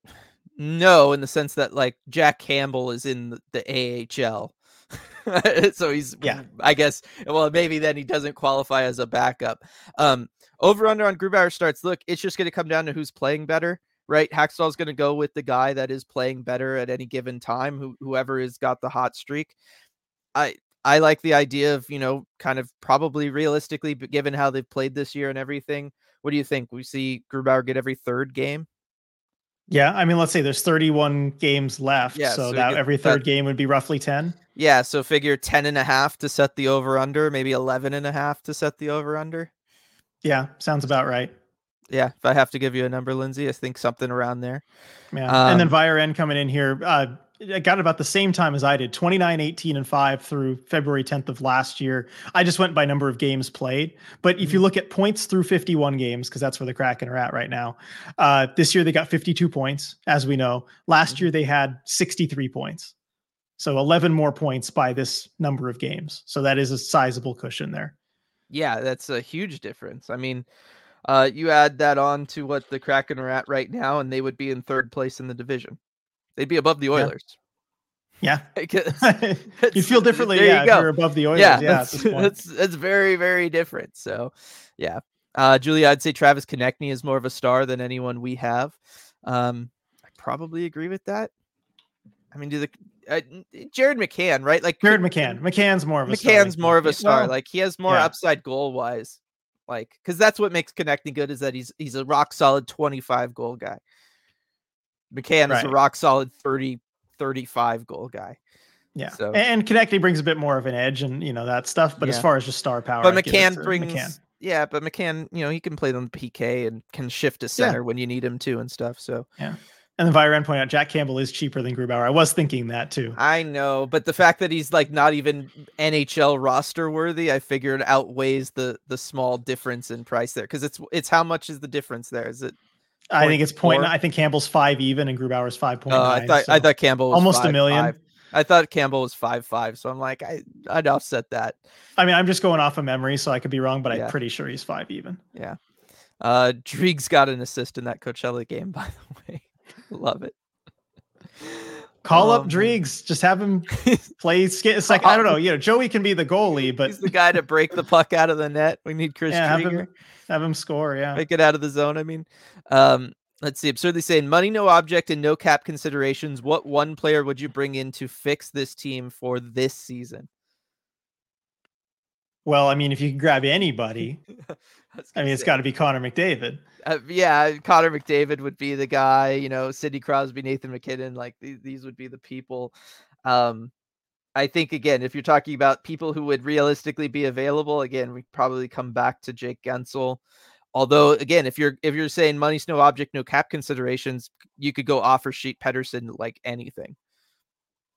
no, in the sense that like Jack Campbell is in the, the AHL. so he's yeah, I guess well maybe then he doesn't qualify as a backup. Um over under on Grubauer starts. Look, it's just going to come down to who's playing better, right? Hakstol's going to go with the guy that is playing better at any given time, who, whoever has got the hot streak. I I like the idea of, you know, kind of probably realistically, but given how they've played this year and everything, what do you think? We see Grubauer get every third game? Yeah, I mean, let's say there's 31 games left. Yeah, so, so that every third that, game would be roughly 10. Yeah, so figure 10 and a half to set the over under, maybe 11 and a half to set the over under. Yeah, sounds about right. Yeah, if I have to give you a number, Lindsay, I think something around there. Yeah, um, and then N coming in here, uh, got about the same time as I did 29, 18, and 5 through February 10th of last year. I just went by number of games played. But if you mm-hmm. look at points through 51 games, because that's where the Kraken are at right now, uh, this year they got 52 points, as we know. Last year mm-hmm. they had 63 points. So 11 more points by this number of games. So that is a sizable cushion there. Yeah, that's a huge difference. I mean, uh, you add that on to what the Kraken are at right now, and they would be in third place in the division. They'd be above the Oilers. Yeah. yeah. you feel differently. There yeah, you go. you're above the Oilers. Yeah, yeah that's, that's, that's very, very different. So, yeah. Uh, Julia, I'd say Travis Konecny is more of a star than anyone we have. Um, I probably agree with that. I mean, do the uh, Jared McCann, right? Like Jared McCann. McCann's more of a McCann's star, more of a star. Well, like he has more yeah. upside goal wise. Like, because that's what makes Konecny good is that he's he's a rock solid 25 goal guy. McCann right. is a rock solid 30, 35 goal guy. Yeah. So and Konecny brings a bit more of an edge and you know that stuff. But yeah. as far as just star power, but McCann brings McCann. yeah, but McCann, you know, he can play on the PK and can shift to center yeah. when you need him to and stuff. So yeah. And then Viren point out Jack Campbell is cheaper than Grubauer. I was thinking that too. I know, but the fact that he's like not even NHL roster worthy, I figured outweighs the the small difference in price there. Because it's it's how much is the difference there? Is it I think it's point. I think Campbell's five even and Grubauer's five point. Uh, I thought so I thought Campbell almost five, a million. Five. I thought Campbell was five five, so I'm like I I'd offset that. I mean, I'm just going off of memory, so I could be wrong, but yeah. I'm pretty sure he's five even. Yeah. Uh Driegs got an assist in that Coachella game, by the way. Love it. Call um, up Driegs. Just have him play. It's like I don't know. You know, Joey can be the goalie, but he's the guy to break the puck out of the net. We need Chris yeah, have him, have him, score. Yeah, make it out of the zone. I mean, um, let's see. Absurdly saying money, no object, and no cap considerations. What one player would you bring in to fix this team for this season? Well, I mean, if you can grab anybody, I mean, it's got to be Connor McDavid. Uh, yeah, Connor McDavid would be the guy. You know, Sidney Crosby, Nathan MacKinnon. Like these, these would be the people. Um, I think again, if you're talking about people who would realistically be available, again, we probably come back to Jake Guentzel. Although, again, if you're if you're saying money's no object, no cap considerations, you could go offer sheet Pettersson like anything.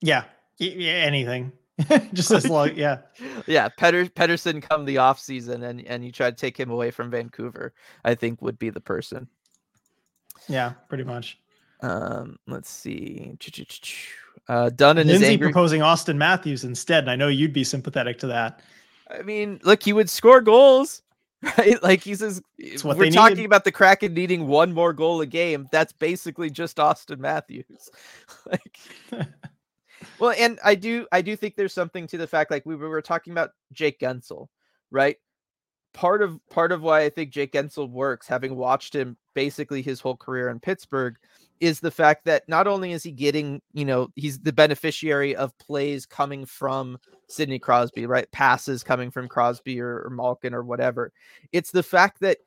Yeah, yeah anything. just as long, yeah, yeah. Petter, Pettersson come the off season, and and you try to take him away from Vancouver. I think would be the person. Yeah, pretty much. Um, let's see. Uh, Dunn and Lindsay his angry... proposing Auston Matthews instead, and I know you'd be sympathetic to that. I mean, look, he would score goals. right? Like he says, we're talking about the Kraken needing one more goal a game. That's basically just Auston Matthews. like, well, and I do, I do think there's something to the fact, like we were talking about Jake Guentzel, right? Part of part of why I think Jake Guentzel works, having watched him basically his whole career in Pittsburgh, is the fact that not only is he getting, you know, he's the beneficiary of plays coming from Sidney Crosby, right? Passes coming from Crosby or, or Malkin or whatever. It's the fact that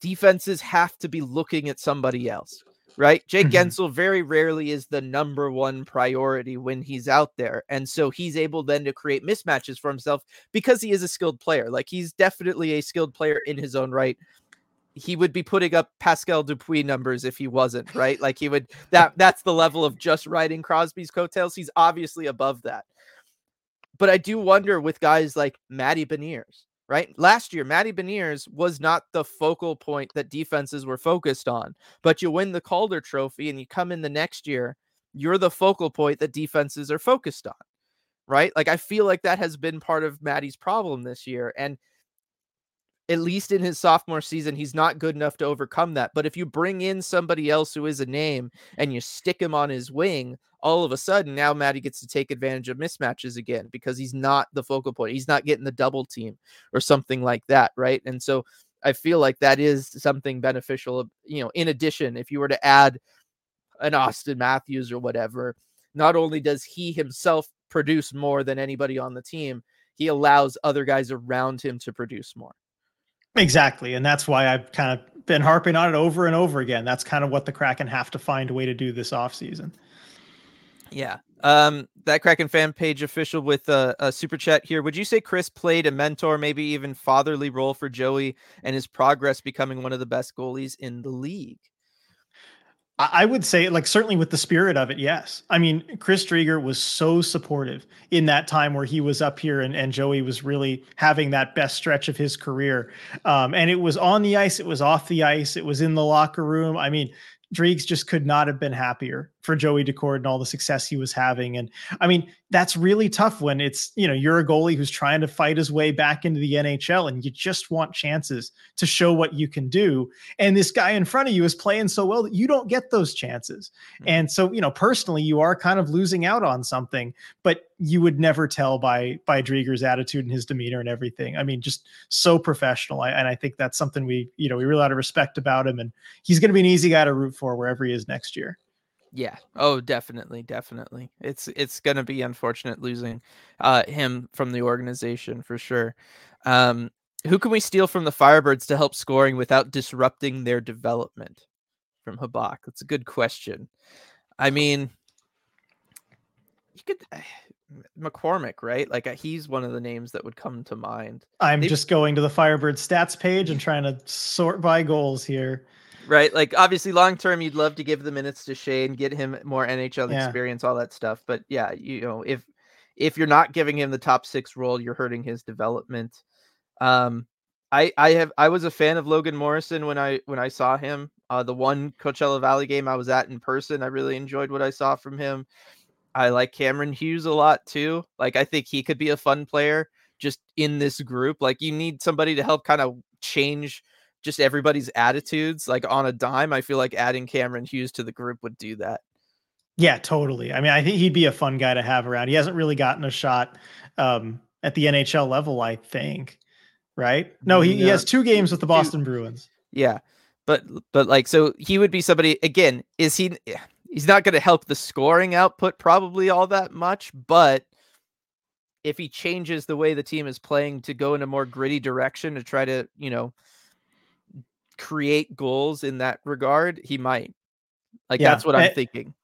defenses have to be looking at somebody else right? Jake mm-hmm. Very rarely is the number one priority when he's out there. And so he's able then to create mismatches for himself because he is a skilled player. Like he's definitely a skilled player in his own right. He would be putting up Pascal Dupuis numbers if he wasn't, right? Like he would that that's the level of just riding Crosby's coattails. He's obviously above that. But I do wonder with guys like Matty Beniers, right? Last year, Matty Beniers was not the focal point that defenses were focused on, but you win the Calder Trophy and you come in the next year, you're the focal point that defenses are focused on, right? Like I feel like that has been part of Matty's problem this year, and at least in his sophomore season, he's not good enough to overcome that. But if you bring in somebody else who is a name and you stick him on his wing, all of a sudden now Matty gets to take advantage of mismatches again because he's not the focal point. He's not getting the double team or something like that, right? And so I feel like that is something beneficial. You know, in addition, if you were to add an Auston Matthews or whatever, not only does he himself produce more than anybody on the team, he allows other guys around him to produce more. Exactly. And that's why I've kind of been harping on it over and over again. That's kind of what the Kraken have to find a way to do this offseason. Yeah. Um, that Kraken fan page official with a, a, super chat here. Would you say Chris played a mentor, maybe even fatherly role for Joey and his progress becoming one of the best goalies in the league? I would say, like, certainly with the spirit of it, yes. I mean, Chris Driedger was so supportive in that time where he was up here and, and Joey was really having that best stretch of his career. Um, and it was on the ice, it was off the ice, it was in the locker room. I mean, Dreeks just could not have been happier for Joey Daccord and all the success he was having. And I mean, that's really tough when it's, you know, you're a goalie who's trying to fight his way back into the NHL and you just want chances to show what you can do. And this guy in front of you is playing so well that you don't get those chances. Mm-hmm. And so, you know, personally, you are kind of losing out on something, but you would never tell by by Driedger's attitude and his demeanor and everything. I mean, just so professional. I, and I think that's something we, you know, we really ought to respect about him. And he's going to be an easy guy to root for wherever he is next year. Yeah. Oh, definitely, definitely. It's it's gonna be unfortunate losing uh him from the organization for sure. Um who can we steal from the Firebirds to help scoring without disrupting their development? From Habak. That's a good question. I mean, you could McCormick, right? Like uh, he's one of the names that would come to mind. I'm they, just going to the Firebird stats page and trying to sort by goals here right? Like obviously long term you'd love to give the minutes to Shane, get him more NHL yeah. experience, all that stuff. But yeah, you know, if if you're not giving him the top six role, you're hurting his development. Um I I have I was a fan of Logan Morrison when I when I saw him. Uh the one Coachella Valley game I was at in person. I really enjoyed what I saw from him. I like Cameron Hughes a lot too. Like I think he could be a fun player just in this group. Like you need somebody to help kind of change just everybody's attitudes like on a dime. I feel like adding Cameron Hughes to the group would do that. Yeah, totally. I mean, I think he'd be a fun guy to have around. He hasn't really gotten a shot um, at the NHL level, I think. Right? No, he, he has two games with the Boston Bruins. Yeah. But but like so he would be somebody again, is he he's not going to help the scoring output probably all that much, but if he changes the way the team is playing to go in a more gritty direction to try to, you know, create goals in that regard, he might. Like yeah. that's what I'm thinking.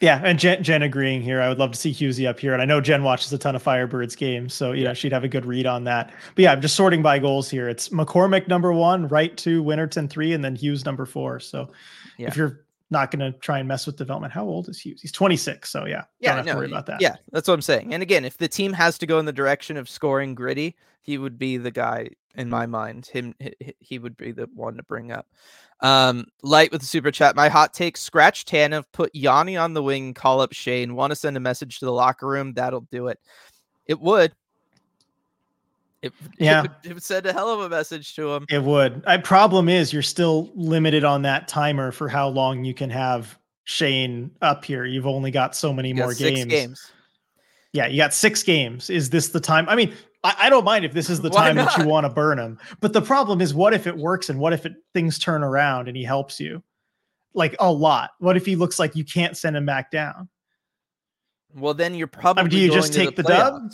Yeah, and Jen, Jen agreeing here. I would love to see Husey up here, and I know Jen watches a ton of Firebirds games, so you know she'd have a good read on that. But yeah, I'm just sorting by goals here. It's McCormick number one, right two, Winterton three, and then Hughes number four. So yeah. if you're not going to try and mess with development. How old is Hughes? He's 26. So yeah, yeah, don't have no, to worry about that. Yeah, that's what I'm saying. And again, if the team has to go in the direction of scoring gritty, he would be the guy in my mind. Him, he would be the one to bring up. Um, light with the super chat. My hot take: scratch Tanev, put Yanni on the wing, call up Shane. Want to send a message to the locker room? That'll do it. It would. It, yeah, it would, it would send a hell of a message to him. It would. I problem is you're still limited on that timer for how long you can have Shane up here. You've only got so many more games. games. Yeah, you got six games. Is this the time? I mean, I, I don't mind if this is the time that you want to burn him. But the problem is, what if it works and what if it, things turn around and he helps you? Like a lot. What if he looks like you can't send him back down? Well, then you're probably. I mean, do you just take the, the dub?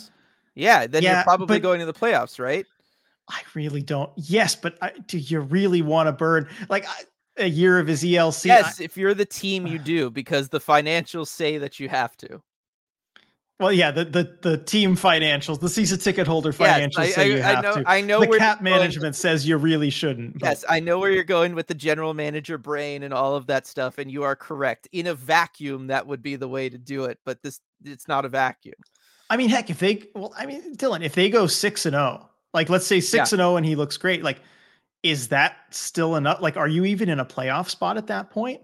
Yeah, then yeah, you're probably but, going to the playoffs, right? I really don't. Yes, but I, do you really want to burn like I, a year of his ELC? Yes, I, if you're the team, you do because the financials say that you have to. Well, yeah, the the the team financials, the season ticket holder financials yes, I, say you have know, to. I know the cap management says you really shouldn't. But. Yes, I know where you're going with the general manager brain and all of that stuff, and you are correct. In a vacuum, that would be the way to do it, but this it's not a vacuum. I mean, heck, if they well, I mean, Dylan, if they go six and zero, oh, like let's say six and zero, oh and he looks great, like is that still enough? Like, are you even in a playoff spot at that point?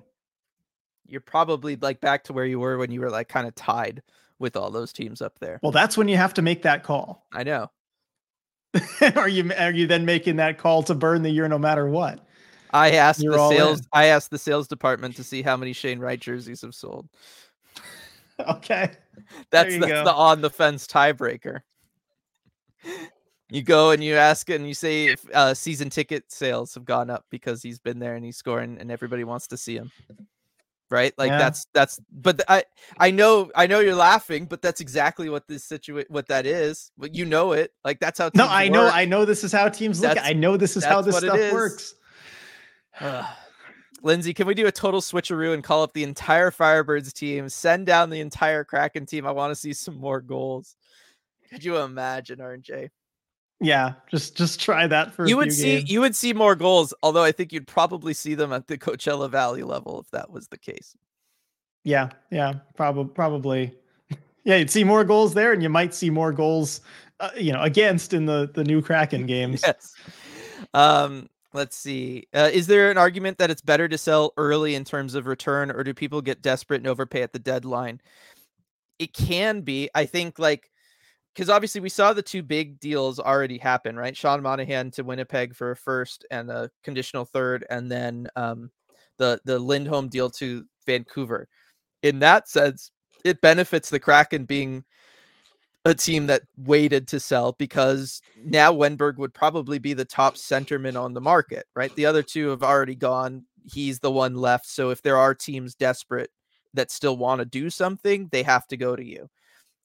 You're probably like back to where you were when you were like kind of tied with all those teams up there. Well, that's when you have to make that call. I know. are you are you then making that call to burn the year no matter what? I asked You're the sales in. I asked the sales department to see how many Shane Wright jerseys have sold. okay. That's that's go. the on the fence tiebreaker. You go and you ask and you say if uh, season ticket sales have gone up because he's been there and he's scoring and everybody wants to see him right like yeah. that's that's but i i know i know you're laughing but that's exactly what this situation what that is but you know it like that's how no i work. know i know this is how teams look i know this is how this stuff works lindsay can we do a total switcheroo and call up the entire firebirds team send down the entire kraken team i want to see some more goals could you imagine rj yeah, just just try that for you would see games. you would see more goals, although I think you'd probably see them at the Coachella Valley level if that was the case. Yeah, yeah, probably probably. Yeah, you'd see more goals there, and you might see more goals, uh, you know, against in the the new Kraken games. yes. Um, let's see. Uh, is there an argument that it's better to sell early in terms of return, or do people get desperate and overpay at the deadline? It can be. I think like because obviously we saw the two big deals already happen, right? Sean Monahan to Winnipeg for a first and a conditional third, and then um, the the Lindholm deal to Vancouver. In that sense, it benefits the Kraken being a team that waited to sell because now Wennberg would probably be the top centerman on the market, right? The other two have already gone. He's the one left. So if there are teams desperate that still want to do something, they have to go to you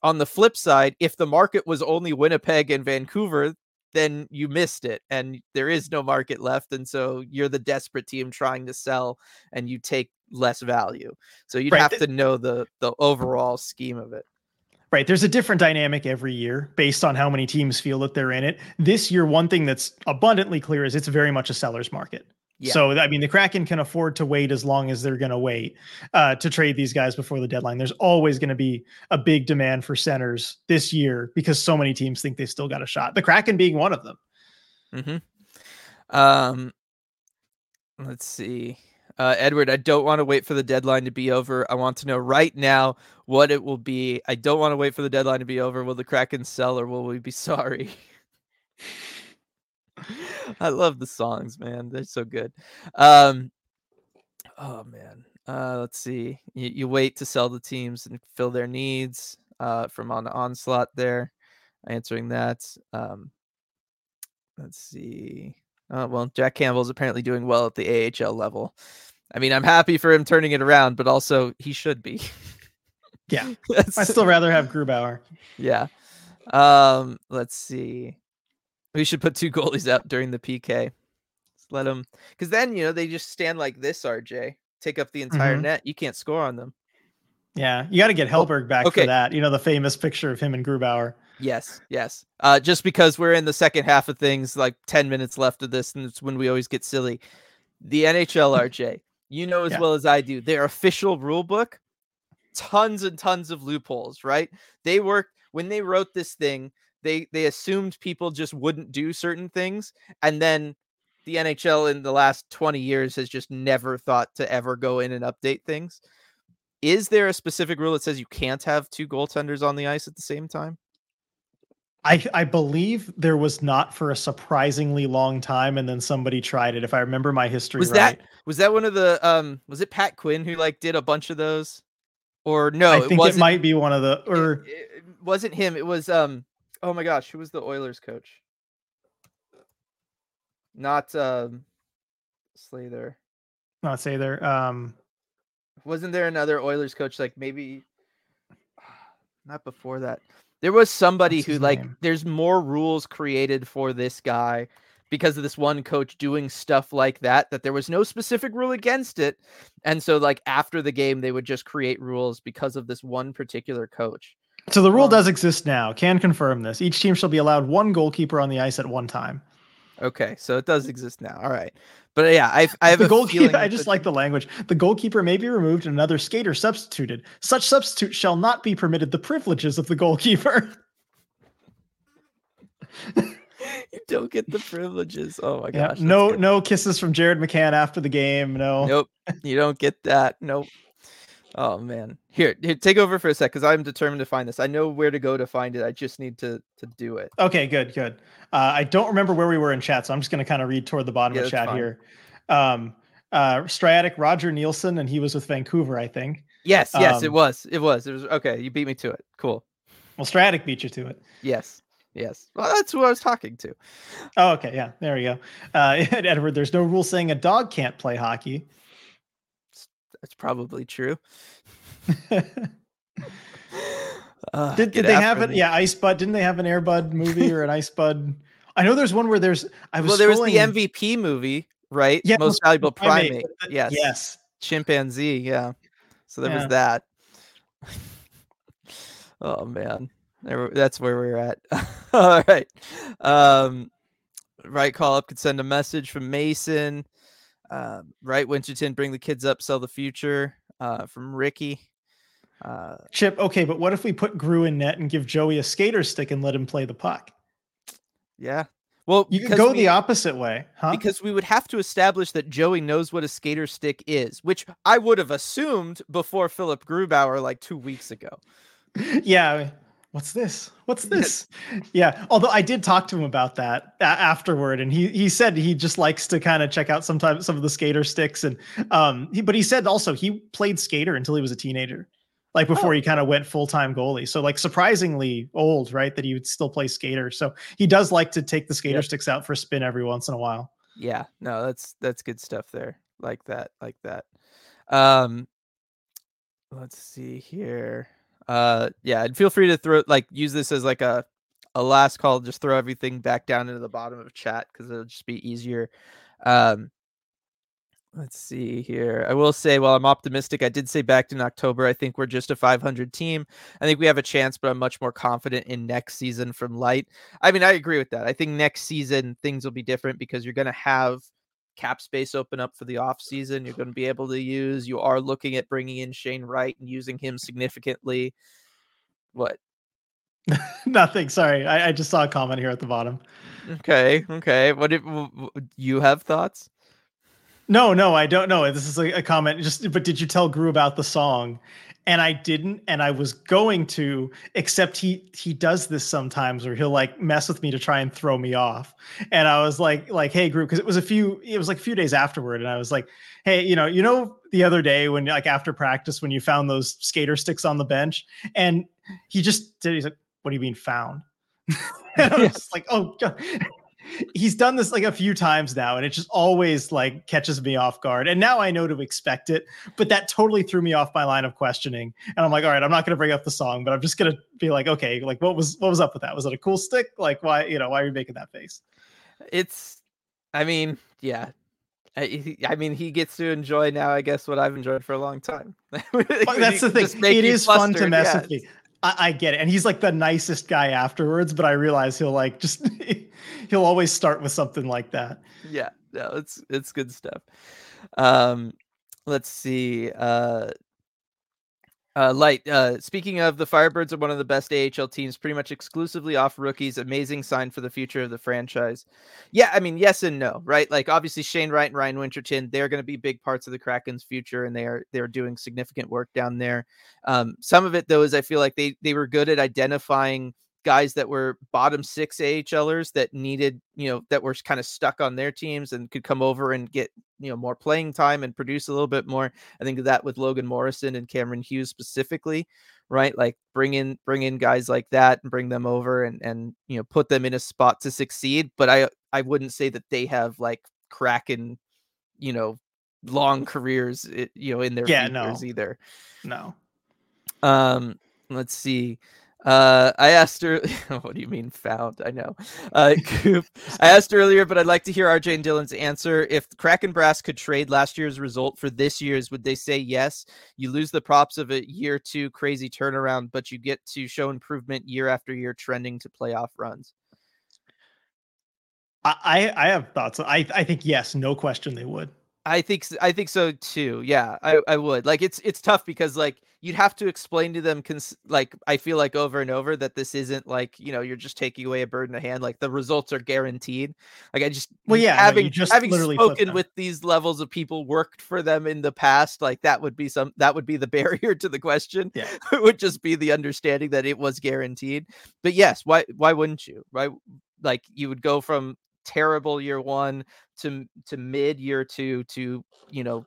on the flip side, if the market was only Winnipeg and Vancouver, then you missed it and there is no market left. And so you're the desperate team trying to sell and you take less value. So you'd right. have to know the the overall scheme of it. Right. There's a different dynamic every year based on how many teams feel that they're in it. This year, one thing that's abundantly clear is it's very much a seller's market. Yeah. So I mean, the Kraken can afford to wait as long as they're going to wait uh, to trade these guys before the deadline. There's always going to be a big demand for centers this year because so many teams think they've still got a shot. The Kraken being one of them. Mm-hmm. Um, let's see, uh, Edward. I don't want to wait for the deadline to be over. I want to know right now what it will be. I don't want to wait for the deadline to be over. Will the Kraken sell or will we be sorry? I love the songs, man. They're so good. Um, oh man. Uh, let's see. You, you wait to sell the teams and fill their needs. Uh, from on the onslaught there, answering that. Um, let's see. Oh, well, Jack Campbell's apparently doing well at the AHL level. I mean, I'm happy for him turning it around, but also he should be. yeah, I still rather have Grubauer. Yeah. Um, let's see. We should put two goalies out during the PK. Just let them, because then you know they just stand like this. RJ take up the entire mm-hmm. net. You can't score on them. Yeah, you got to get Hellberg back okay. for that. You know the famous picture of him and Grubauer. Yes, yes. Uh, just because we're in the second half of things, like ten minutes left of this, and it's when we always get silly. The NHL, RJ, you know as yeah. well as I do, their official rule book, tons and tons of loopholes. Right? They work when they wrote this thing they they assumed people just wouldn't do certain things and then the NHL in the last 20 years has just never thought to ever go in and update things. Is there a specific rule that says you can't have two goaltenders on the ice at the same time? I, I believe there was not for a surprisingly long time, and then somebody tried it. If I remember my history was right. that was that one of the um was it Pat Quinn who like did a bunch of those, or no? I think it, it might be one of the or it, it wasn't him. It was um Oh my gosh, who was the Oilers coach? Not um Slater. Not Slater. Um wasn't there another Oilers coach like maybe not before that. There was somebody What's who like name? there's more rules created for this guy because of this one coach doing stuff like that that there was no specific rule against it. And so like after the game they would just create rules because of this one particular coach. So the rule Um, does exist now. Can confirm this. Each team shall be allowed one goalkeeper on the ice at one time. Okay, so it does exist now. All right. But uh, yeah, I I have the goalkeeper. I just the- like the language. The goalkeeper may be removed and another skater substituted. Such substitute shall not be permitted the privileges of the goalkeeper. you don't get the privileges. Oh my Yeah, gosh. no, good. no kisses from Jared McCann after the game. No. Nope. You don't get that. Nope. Oh man. Here, here take over for a sec because I'm determined to find this. I know where to go to find it. I just need to to do it. Okay, good, good. Uh, I don't remember where we were in chat, so I'm just going to kind of read toward the bottom Yeah, of chat fine. here. Um, uh, Striatic Roger Neilson, and he was with Vancouver, I think. Yes, yes, it Um, was. It was. It was okay. You beat me to it. Cool. Well, Striatic beat you to it. Yes. Yes. Well, that's who I was talking to. Oh, okay, yeah, there we go. Uh, Edward, there's no rule saying a dog can't play hockey. That's probably true. did Uh, did get they have it? Yeah, Ice Bud. Didn't they have an Air Bud movie or an Ice Bud? I know there's one where there's. I was Well, there was the MVP movie, right? Yeah, Most valuable primate, primate. Yes. Yes. Chimpanzee. Yeah. So there Yeah. was that. oh man, there, that's where we're at. All right. Um, right call up could send a message from Mason. Um, right, Winterton, bring the kids up, sell the future. Uh, from Ricky. Uh, Chip. Okay, but what if we put Gru in net and give Joey a skater stick and let him play the puck? yeah. Well, You can go we- the opposite way, huh? because we would have to establish that Joey knows what a skater stick is, which I would have assumed before Philipp Grubauer like two weeks ago. yeah. What's this? What's this? Yeah. Although I did talk to him about that a- afterward, and he he said he just likes to kind of check out sometimes some of the skater sticks, and um, he, but he said also he played skater until he was a teenager, like before Oh. he kind of went full time goalie. So like surprisingly old, right? That he would still play skater. So he does like to take the skater Yep. sticks out for a spin every once in a while. Yeah, no, that's that's good stuff there. Like that, like that. Um let's see here. Uh yeah, and feel free to throw like use this as like a a last call, just throw everything back down into the bottom of chat because it'll just be easier. Um let's see here. I will say while I'm optimistic, I did say back in October, I think we're just a 500 team. I think we have a chance, but I'm much more confident in next season from Light. I mean, I agree with that. I think next season things will be different because you're going to have cap space open up for the off season. You're going to be able to use. You are looking at bringing in Shane Wright and using him significantly. What? Nothing. Sorry, I, I just saw a comment here at the bottom. Okay, okay. What if you have thoughts? No, no, I don't know. This is a, a comment. Just, but did you tell Gru about the song? And I didn't, and I was going to, except he he does this sometimes where he'll like mess with me to try and throw me off. And I was like, like, hey, group because it was a few, it was like a few days afterward, and I was like, hey, you know, you know, the other day when like after practice when you found those skater sticks on the bench, and he just did. He's like, what do you mean found? and I was like, oh god he's done this like a few times now and it just always like catches me off guard. And now i know to expect it but that totally threw me off my line of questioning. And i'm like all right i'm not going to bring up the song but i'm just going to be like okay like what was what was up with that? Was it a cool stick? Like why you know why are you making that face? It's, I mean, yeah. I, mean, he gets to enjoy now. I guess what I've enjoyed for a long time. That's the thing. It is fun to mess with me I, I get it. And he's like the nicest guy afterwards but i realize he'll like just he'll always start with something like that. Yeah. No it's it's good stuff. Um let's see uh uh light uh speaking of the firebirds are one of the best ahl teams pretty much exclusively off rookies amazing sign for the future of the franchise. Yeah i mean yes and no right? Like obviously shane wright and ryan winterton they're going to be big parts of the kraken's future and they are they're doing significant work down there. Um some of it though is i feel like they they were good at identifying guys that were bottom six AHLers that needed, you know, that were kind of stuck on their teams and could come over and get, you know, more playing time and produce a little bit more. I think that with Logan Morrison and Cameron Hughes specifically, right? Like bring in bring in guys like that and bring them over and and you know put them in a spot to succeed. But I I wouldn't say that they have like cracking, you know, long careers, you know, in their Yeah, no. either. no Um, let's see. Uh, I asked her, what do you mean found? I know. Uh, Coop, I asked earlier, but I'd like to hear RJ and Dylan's answer. If Kraken Brass could trade last year's result for this year's, would they say yes? You lose the props of a year two crazy turnaround, but you get to show improvement year after year, trending to playoff runs. I I have thoughts. I I think yes, no question they would. I think I think so too. Yeah, I, I would. Like it's it's tough because like you'd have to explain to them cons- like I feel like over and over that this isn't like, you know, you're just taking away a bird in the hand. Like the results are guaranteed. Like I just Well, yeah, having no, just having spoken with these levels of people worked for them in the past, like that would be some that would be the barrier to the question. Yeah. it would just be the understanding that it was guaranteed. But yes, why why wouldn't you? Right? Like you would go from terrible year one to to mid year two to you know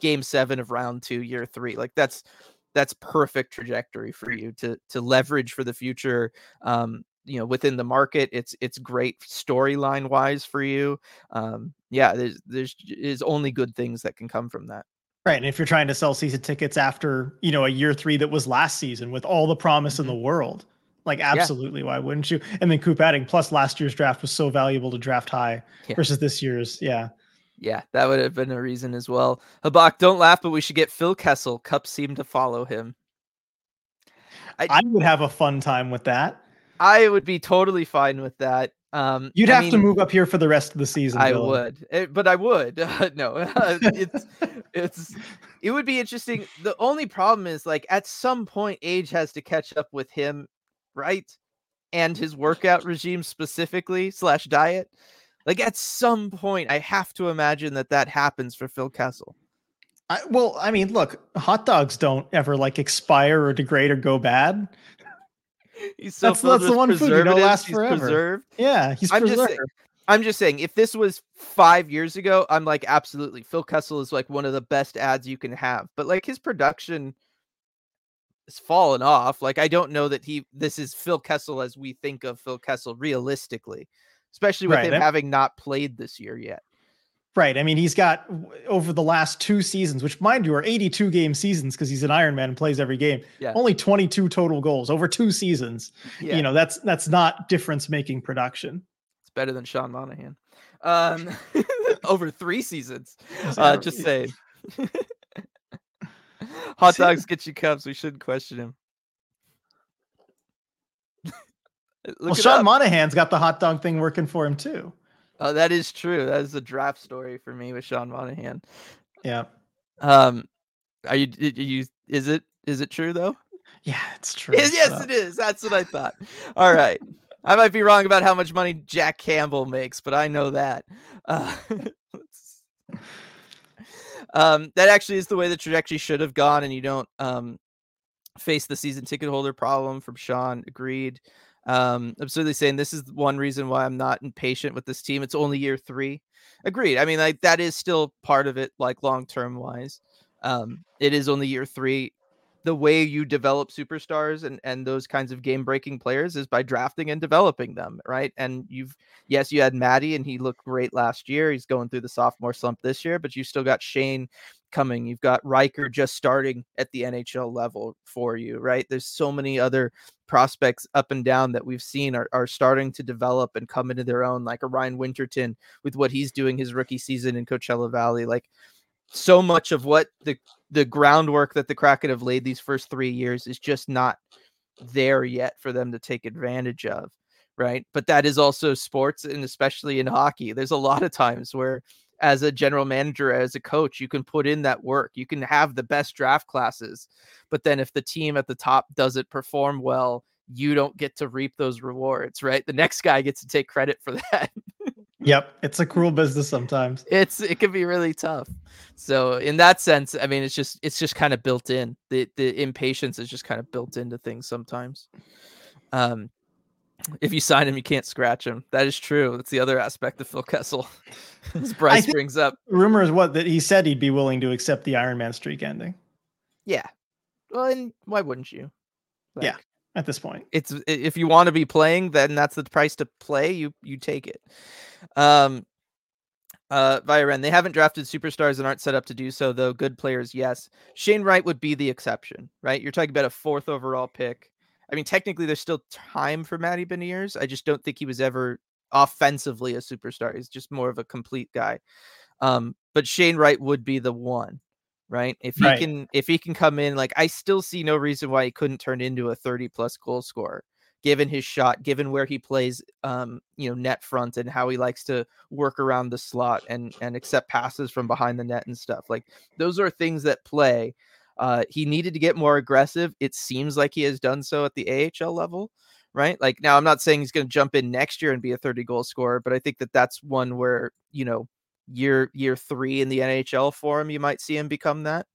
game seven of round two year three like that's that's perfect trajectory for you to to leverage for the future um you know within the market it's it's great storyline wise for you um yeah there's there's is only good things that can come from that Right. And if you're trying to sell season tickets after, you know, a year three that was last season with all the promise mm-hmm. in the world, like absolutely, yeah. why wouldn't you? And then Coop adding plus last year's draft was so valuable to draft high yeah. versus this year's. Yeah. Yeah, that would have been a reason as well. Habak, don't laugh, but we should get Phil Kessel. Cup seem to follow him. I, I, would have a fun time with that. I would be totally fine with that. Um, You'd I have mean, to move up here for the rest of the season. I Bill. would, it, eh, but I would. Uh, no, it's it's it would be interesting. The only problem is like at some point, age has to catch up with him right? And his workout regime specifically slash diet. Like at some point, I have to imagine that that happens for Phil Kessel. I, well, I mean, look, hot dogs don't ever like expire or degrade or go bad. He's so that's, that's the one food you know last forever. Preserved. Yeah, he's I'm preserved. Just saying, I'm just saying, if this was five years ago, I'm like, absolutely. Phil Kessel is like one of the best ads you can have. But like his production has fallen off. Like I don't know that he this is Phil Kessel as we think of Phil Kessel realistically, especially with right. him having not played this year yet. Right. I mean, he's got over the last two seasons, which mind you are 82 game seasons because he's an Iron Man and plays every game. Yeah. Only 22 total goals over two seasons. Yeah. You know, that's that's not difference making production. It's better than Sean Monahan. Um over three seasons. Uh, just saying. Hot dogs get you cups. We shouldn't question him. Well, Sean up. Monahan's got the hot dog thing working for him too. Oh, that is true. That is a draft story for me with Sean Monahan. Yeah. Um, are you? you? Is it? Is it true though? Yeah, it's true. yes, it is. That's what I thought. All right. I might be wrong about how much money Jack Campbell makes, but I know that. Uh, um, that actually is the way the trajectory should have gone, and you don't um, face the season ticket holder problem from Sean. Agreed. Um, absolutely saying this is one reason why I'm not impatient with this team. It's only year three. Agreed. I mean, like that is still part of it, like long term wise. Um, it is only year three the way you develop superstars and and those kinds of game breaking players is by drafting and developing them, right? And you've yes, you had Matty and he looked great last year. He's going through the sophomore slump this year, but you still got Shane coming. You've got Ryker just starting at the NHL level for you, right? There's so many other prospects up and down that we've seen are, are starting to develop and come into their own, like a Ryan Winterton with what he's doing his rookie season in Coachella Valley. Like so much of what the the groundwork that the Kraken have laid these first three years is just not there yet for them to take advantage of. Right. But that is also sports and especially in hockey. There's a lot of times where as a general manager, as a coach, you can put in that work. You can have the best draft classes. But then if the team at the top doesn't perform well, you don't get to reap those rewards, right? The next guy gets to take credit for that. Yep, it's a cruel business sometimes. It's it can be really tough. So in that sense, I mean, it's just it's just kind of built in. The the impatience is just kind of built into things sometimes. Um, if you sign him, you can't scratch him. That is true. That's the other aspect of Phil Kessel, as Bryce brings up. Rumor is what that he said he'd be willing to accept the Iron Man streak ending. Yeah. Well, and why wouldn't you? Like, yeah. At this point, it's if you want to be playing, then that's the price to play. You you take it. Um, uh, Viren, they haven't drafted superstars and aren't set up to do so, though. Good players, yes. Shane Wright would be the exception, right? You're talking about a fourth overall pick. I mean, technically, there's still time for Matty Beniers. I just don't think he was ever offensively a superstar. He's just more of a complete guy. Um, but Shane Wright would be the one, right? If he right. can, if he can come in, like I still see no reason why he couldn't turn into a 30 plus goal scorer, given his shot, given where he plays, um, you know, net front and how he likes to work around the slot and and accept passes from behind the net and stuff. Like those are things that play. Uh, he needed to get more aggressive. It seems like he has done so at the AHL level right? Like now, I'm not saying he's going to jump in next year and be a 30 goal scorer, but I think that that's one where you know year year three in the NHL for him, you might see him become that.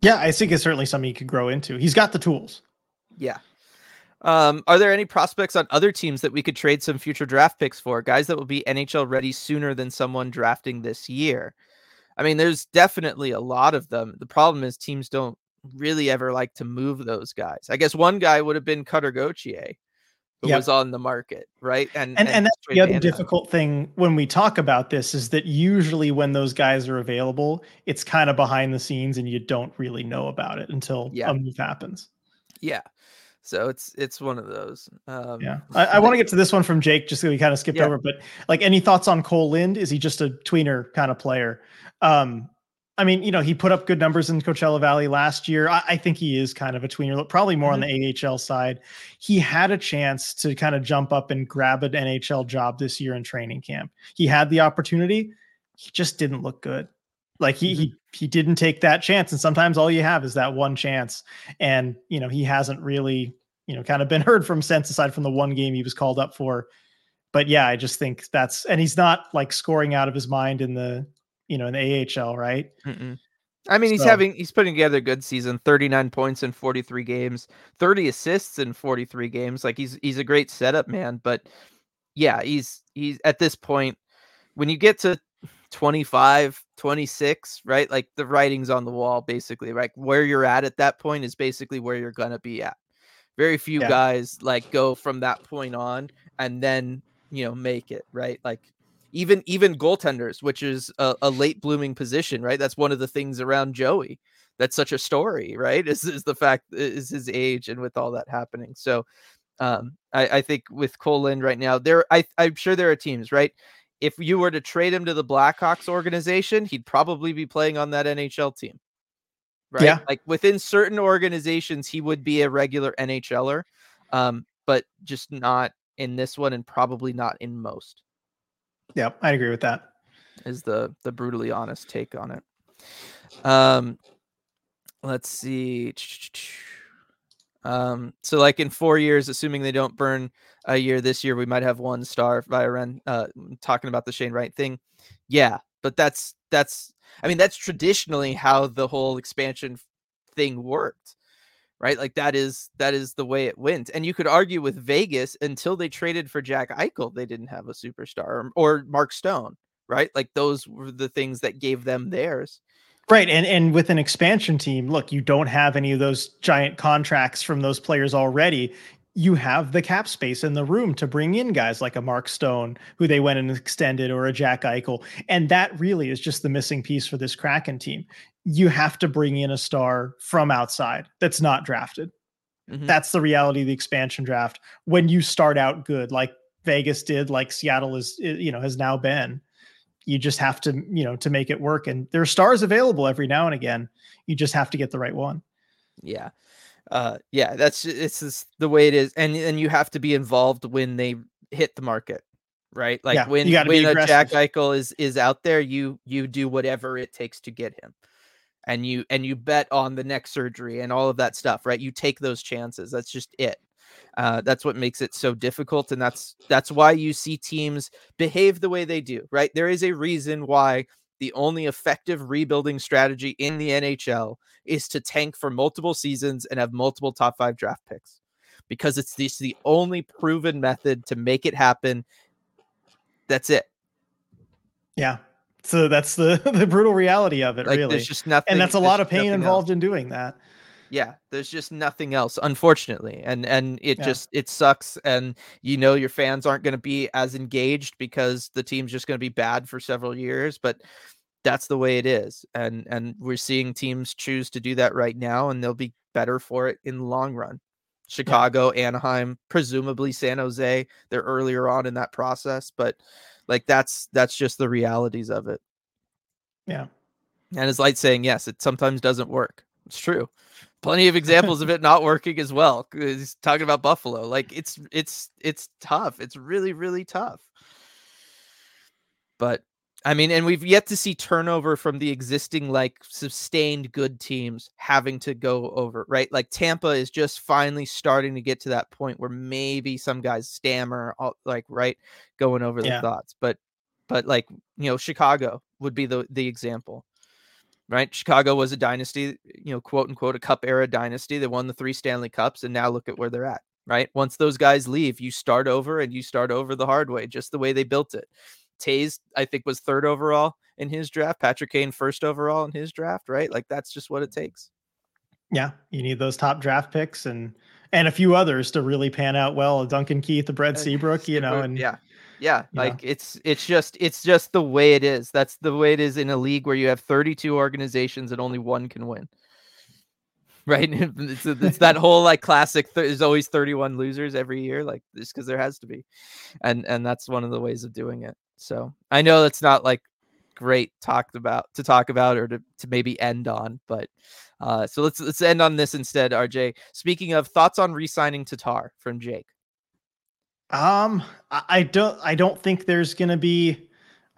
Yeah, I think it's certainly something he could grow into. He's got the tools. Yeah. Um, are there any prospects on other teams that we could trade some future draft picks for? Guys that will be NHL ready sooner than someone drafting this year. I mean, there's definitely a lot of them. The problem is teams don't really ever like to move those guys. I guess one guy would have been Cutter Gauthier, who yep. was on the market, right? And and, and, and that's the other difficult thing when we talk about this is that usually when those guys are available, it's kind of behind the scenes and you don't really know about it until yeah. a move happens. Yeah. So it's it's one of those. Um, yeah, I, I want to get to this one from Jake, just so we kind of skipped yeah. over. But like, any thoughts on Cole Lind? Is he just a tweener kind of player? Um, I mean, you know, he put up good numbers in Coachella Valley last year. I, I think he is kind of a tweener, probably more mm-hmm. on the AHL side. He had a chance to kind of jump up and grab an NHL job this year in training camp. He had the opportunity. He just didn't look good. Like he mm-hmm. he he didn't take that chance. And sometimes all you have is that one chance. And you know, he hasn't really, you know, kind of been heard from since aside from the one game he was called up for. But yeah, I just think that's and he's not like scoring out of his mind in the you know, in the AHL, right? Mm-mm. I mean, so. he's having he's putting together a good season. 39 points in 43 games, 30 assists in 43 games. Like he's he's a great setup man, but yeah, he's he's at this point when you get to 25, 26, right? Like the writing's on the wall basically. Right? Where you're at at that point is basically where you're going to be at. Very few yeah. guys like go from that point on and then, you know, make it, right? Like even even goaltenders, which is a, a, late blooming position, right? That's one of the things around Joey. That's such a story, right? Is is the fact is his age and with all that happening. So um, I, I think with Cole Lind right now, there I I'm sure there are teams, right? If you were to trade him to the Blackhawks organization, he'd probably be playing on that NHL team. Right. Yeah. Like within certain organizations, he would be a regular NHLer. Um, but just not in this one and probably not in most. Yeah, I agree with that. Is the the brutally honest take on it. Um let's see. Um, so like in four years, assuming they don't burn a year this year, we might have one star via Ren uh talking about the Shane Wright thing. Yeah, but that's that's I mean that's traditionally how the whole expansion thing worked right? Like that is that is the way it went. And you could argue with Vegas until they traded for Jack Eichel, they didn't have a superstar or, or Mark Stone, right? Like those were the things that gave them theirs. Right. And and with an expansion team, look, you don't have any of those giant contracts from those players already. You have the cap space in the room to bring in guys like a Mark Stone, who they went and extended, or a Jack Eichel. And that really is just the missing piece for this Kraken team you have to bring in a star from outside that's not drafted. Mm-hmm. That's the reality of the expansion draft. When you start out good, like Vegas did, like Seattle is, you know, has now been, you just have to, you know, to make it work. And there are stars available every now and again. You just have to get the right one. Yeah. Uh, yeah, that's it's just the way it is. And and you have to be involved when they hit the market right? Like yeah, when when a Jack Eichel is is out there, you you do whatever it takes to get him and you and you bet on the neck surgery and all of that stuff right you take those chances that's just it uh, that's what makes it so difficult and that's that's why you see teams behave the way they do right there is a reason why the only effective rebuilding strategy in the nhl is to tank for multiple seasons and have multiple top five draft picks because it's this the only proven method to make it happen that's it yeah so that's the the brutal reality of it, like, really. There's just nothing, and that's a lot of pain involved else. in doing that. Yeah, there's just nothing else, unfortunately, and and it yeah. just it sucks, and you know your fans aren't going to be as engaged because the team's just going to be bad for several years, but that's the way it is, and and we're seeing teams choose to do that right now, and they'll be better for it in the long run. Chicago, yeah. Anaheim, presumably San Jose. They're earlier on in that process, but like that's that's just the realities of it. Yeah. And it's like saying, yes, it sometimes doesn't work. It's true. Plenty of examples of it not working as well. He's talking about Buffalo. Like it's it's it's tough. It's really, really tough. But I mean, and we've yet to see turnover from the existing like sustained good teams having to go over, right? Like Tampa is just finally starting to get to that point where maybe some guys stammer, like right, going over yeah. the thoughts. But, but like you know, Chicago would be the the example, right? Chicago was a dynasty, you know, quote unquote, a Cup era dynasty. They won the three Stanley Cups, and now look at where they're at, right? Once those guys leave, you start over, and you start over the hard way, just the way they built it Toews, I think, was third overall in his draft. Patrick Kane, first overall in his draft, right? Like that's just what it takes. Yeah, you need those top draft picks and and a few others to really pan out well. Duncan Keith, the Brent uh, Seabrook, you know, and yeah, yeah, like know. it's it's just it's just the way it is. That's the way it is in a league where you have 32 organizations and only one can win. Right, it's, it's that whole like classic. Th- there's always 31 losers every year, like just because there has to be, and and that's one of the ways of doing it. So I know that's not like great talked about to talk about or to, to maybe end on, but uh, so let's let's end on this instead, RJ. Speaking of thoughts on re-signing Tatar from Jake. Um, I don't I don't think there's gonna be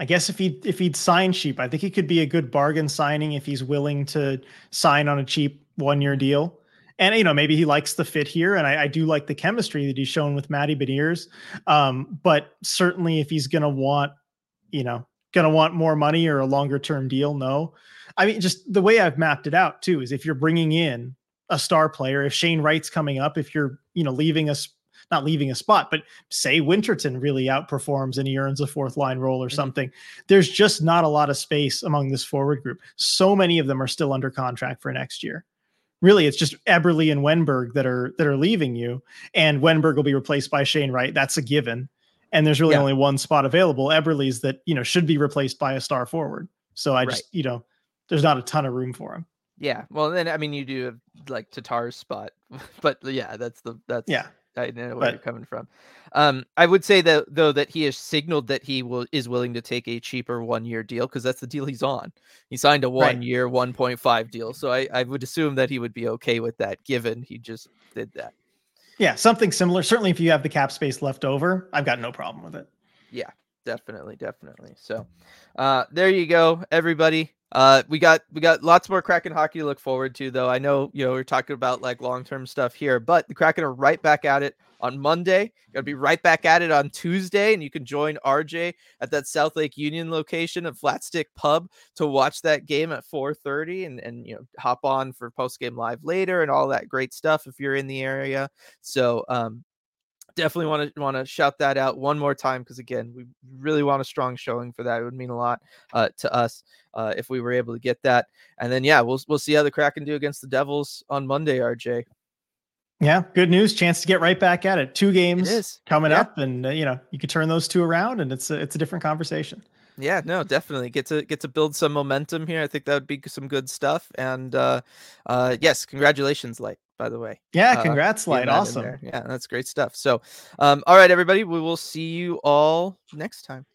I guess if he if he'd sign cheap, I think he could be a good bargain signing if he's willing to sign on a cheap one year deal. And you know, maybe he likes the fit here, and I, I do like the chemistry that he's shown with Matty Beniers. Um, but certainly, if he's going to want, you know, going to want more money or a longer term deal, no. I mean, just the way I've mapped it out too is if you're bringing in a star player, if Shane Wright's coming up, if you're, you know, leaving us not leaving a spot, but say Winterton really outperforms and he earns a fourth line role or mm-hmm. something. There's just not a lot of space among this forward group. So many of them are still under contract for next year really it's just Eberle and Wennberg that are that are leaving you, and Wennberg will be replaced by Shane Wright. That's a given. And there's really yeah. only one spot available. Eberle's that you know should be replaced by a star forward. So I just right. you know there's not a ton of room for him. Yeah, well then I mean you do have like Tatar's spot, but yeah, that's the that's yeah I know where but, you're coming from. Um, I would say that though that he has signaled that he will is willing to take a cheaper one year deal because that's the deal he's on. He signed a one right. year, one point five deal, so I, I would assume that he would be okay with that, given he just did that. Yeah, something similar. Certainly, if you have the cap space left over, I've got no problem with it. Yeah, definitely, definitely. So, uh, there you go, everybody. Uh, we got we got lots more Kraken hockey to look forward to, though. I know you know we're talking about like long term stuff here, but the Kraken are right back at it on Monday. Gonna be right back at it on Tuesday, and you can join RJ at that South Lake Union location of Flatstick Pub to watch that game at 4:30, and and you know hop on for post game live later and all that great stuff if you're in the area. So um, definitely want to want to shout that out one more time because again we really want a strong showing for that it would mean a lot uh, to us uh, if we were able to get that and then yeah we'll we'll see how the kraken do against the devils on monday rj yeah good news chance to get right back at it two games coming yeah. up and uh, you know you could turn those two around and it's a, it's a different conversation yeah, no, definitely get to get to build some momentum here. I think that would be some good stuff. And uh, uh, yes, congratulations, Light. By the way, yeah, uh, congrats, uh, Light. Awesome. Yeah, that's great stuff. So, um, all right, everybody, we will see you all next time.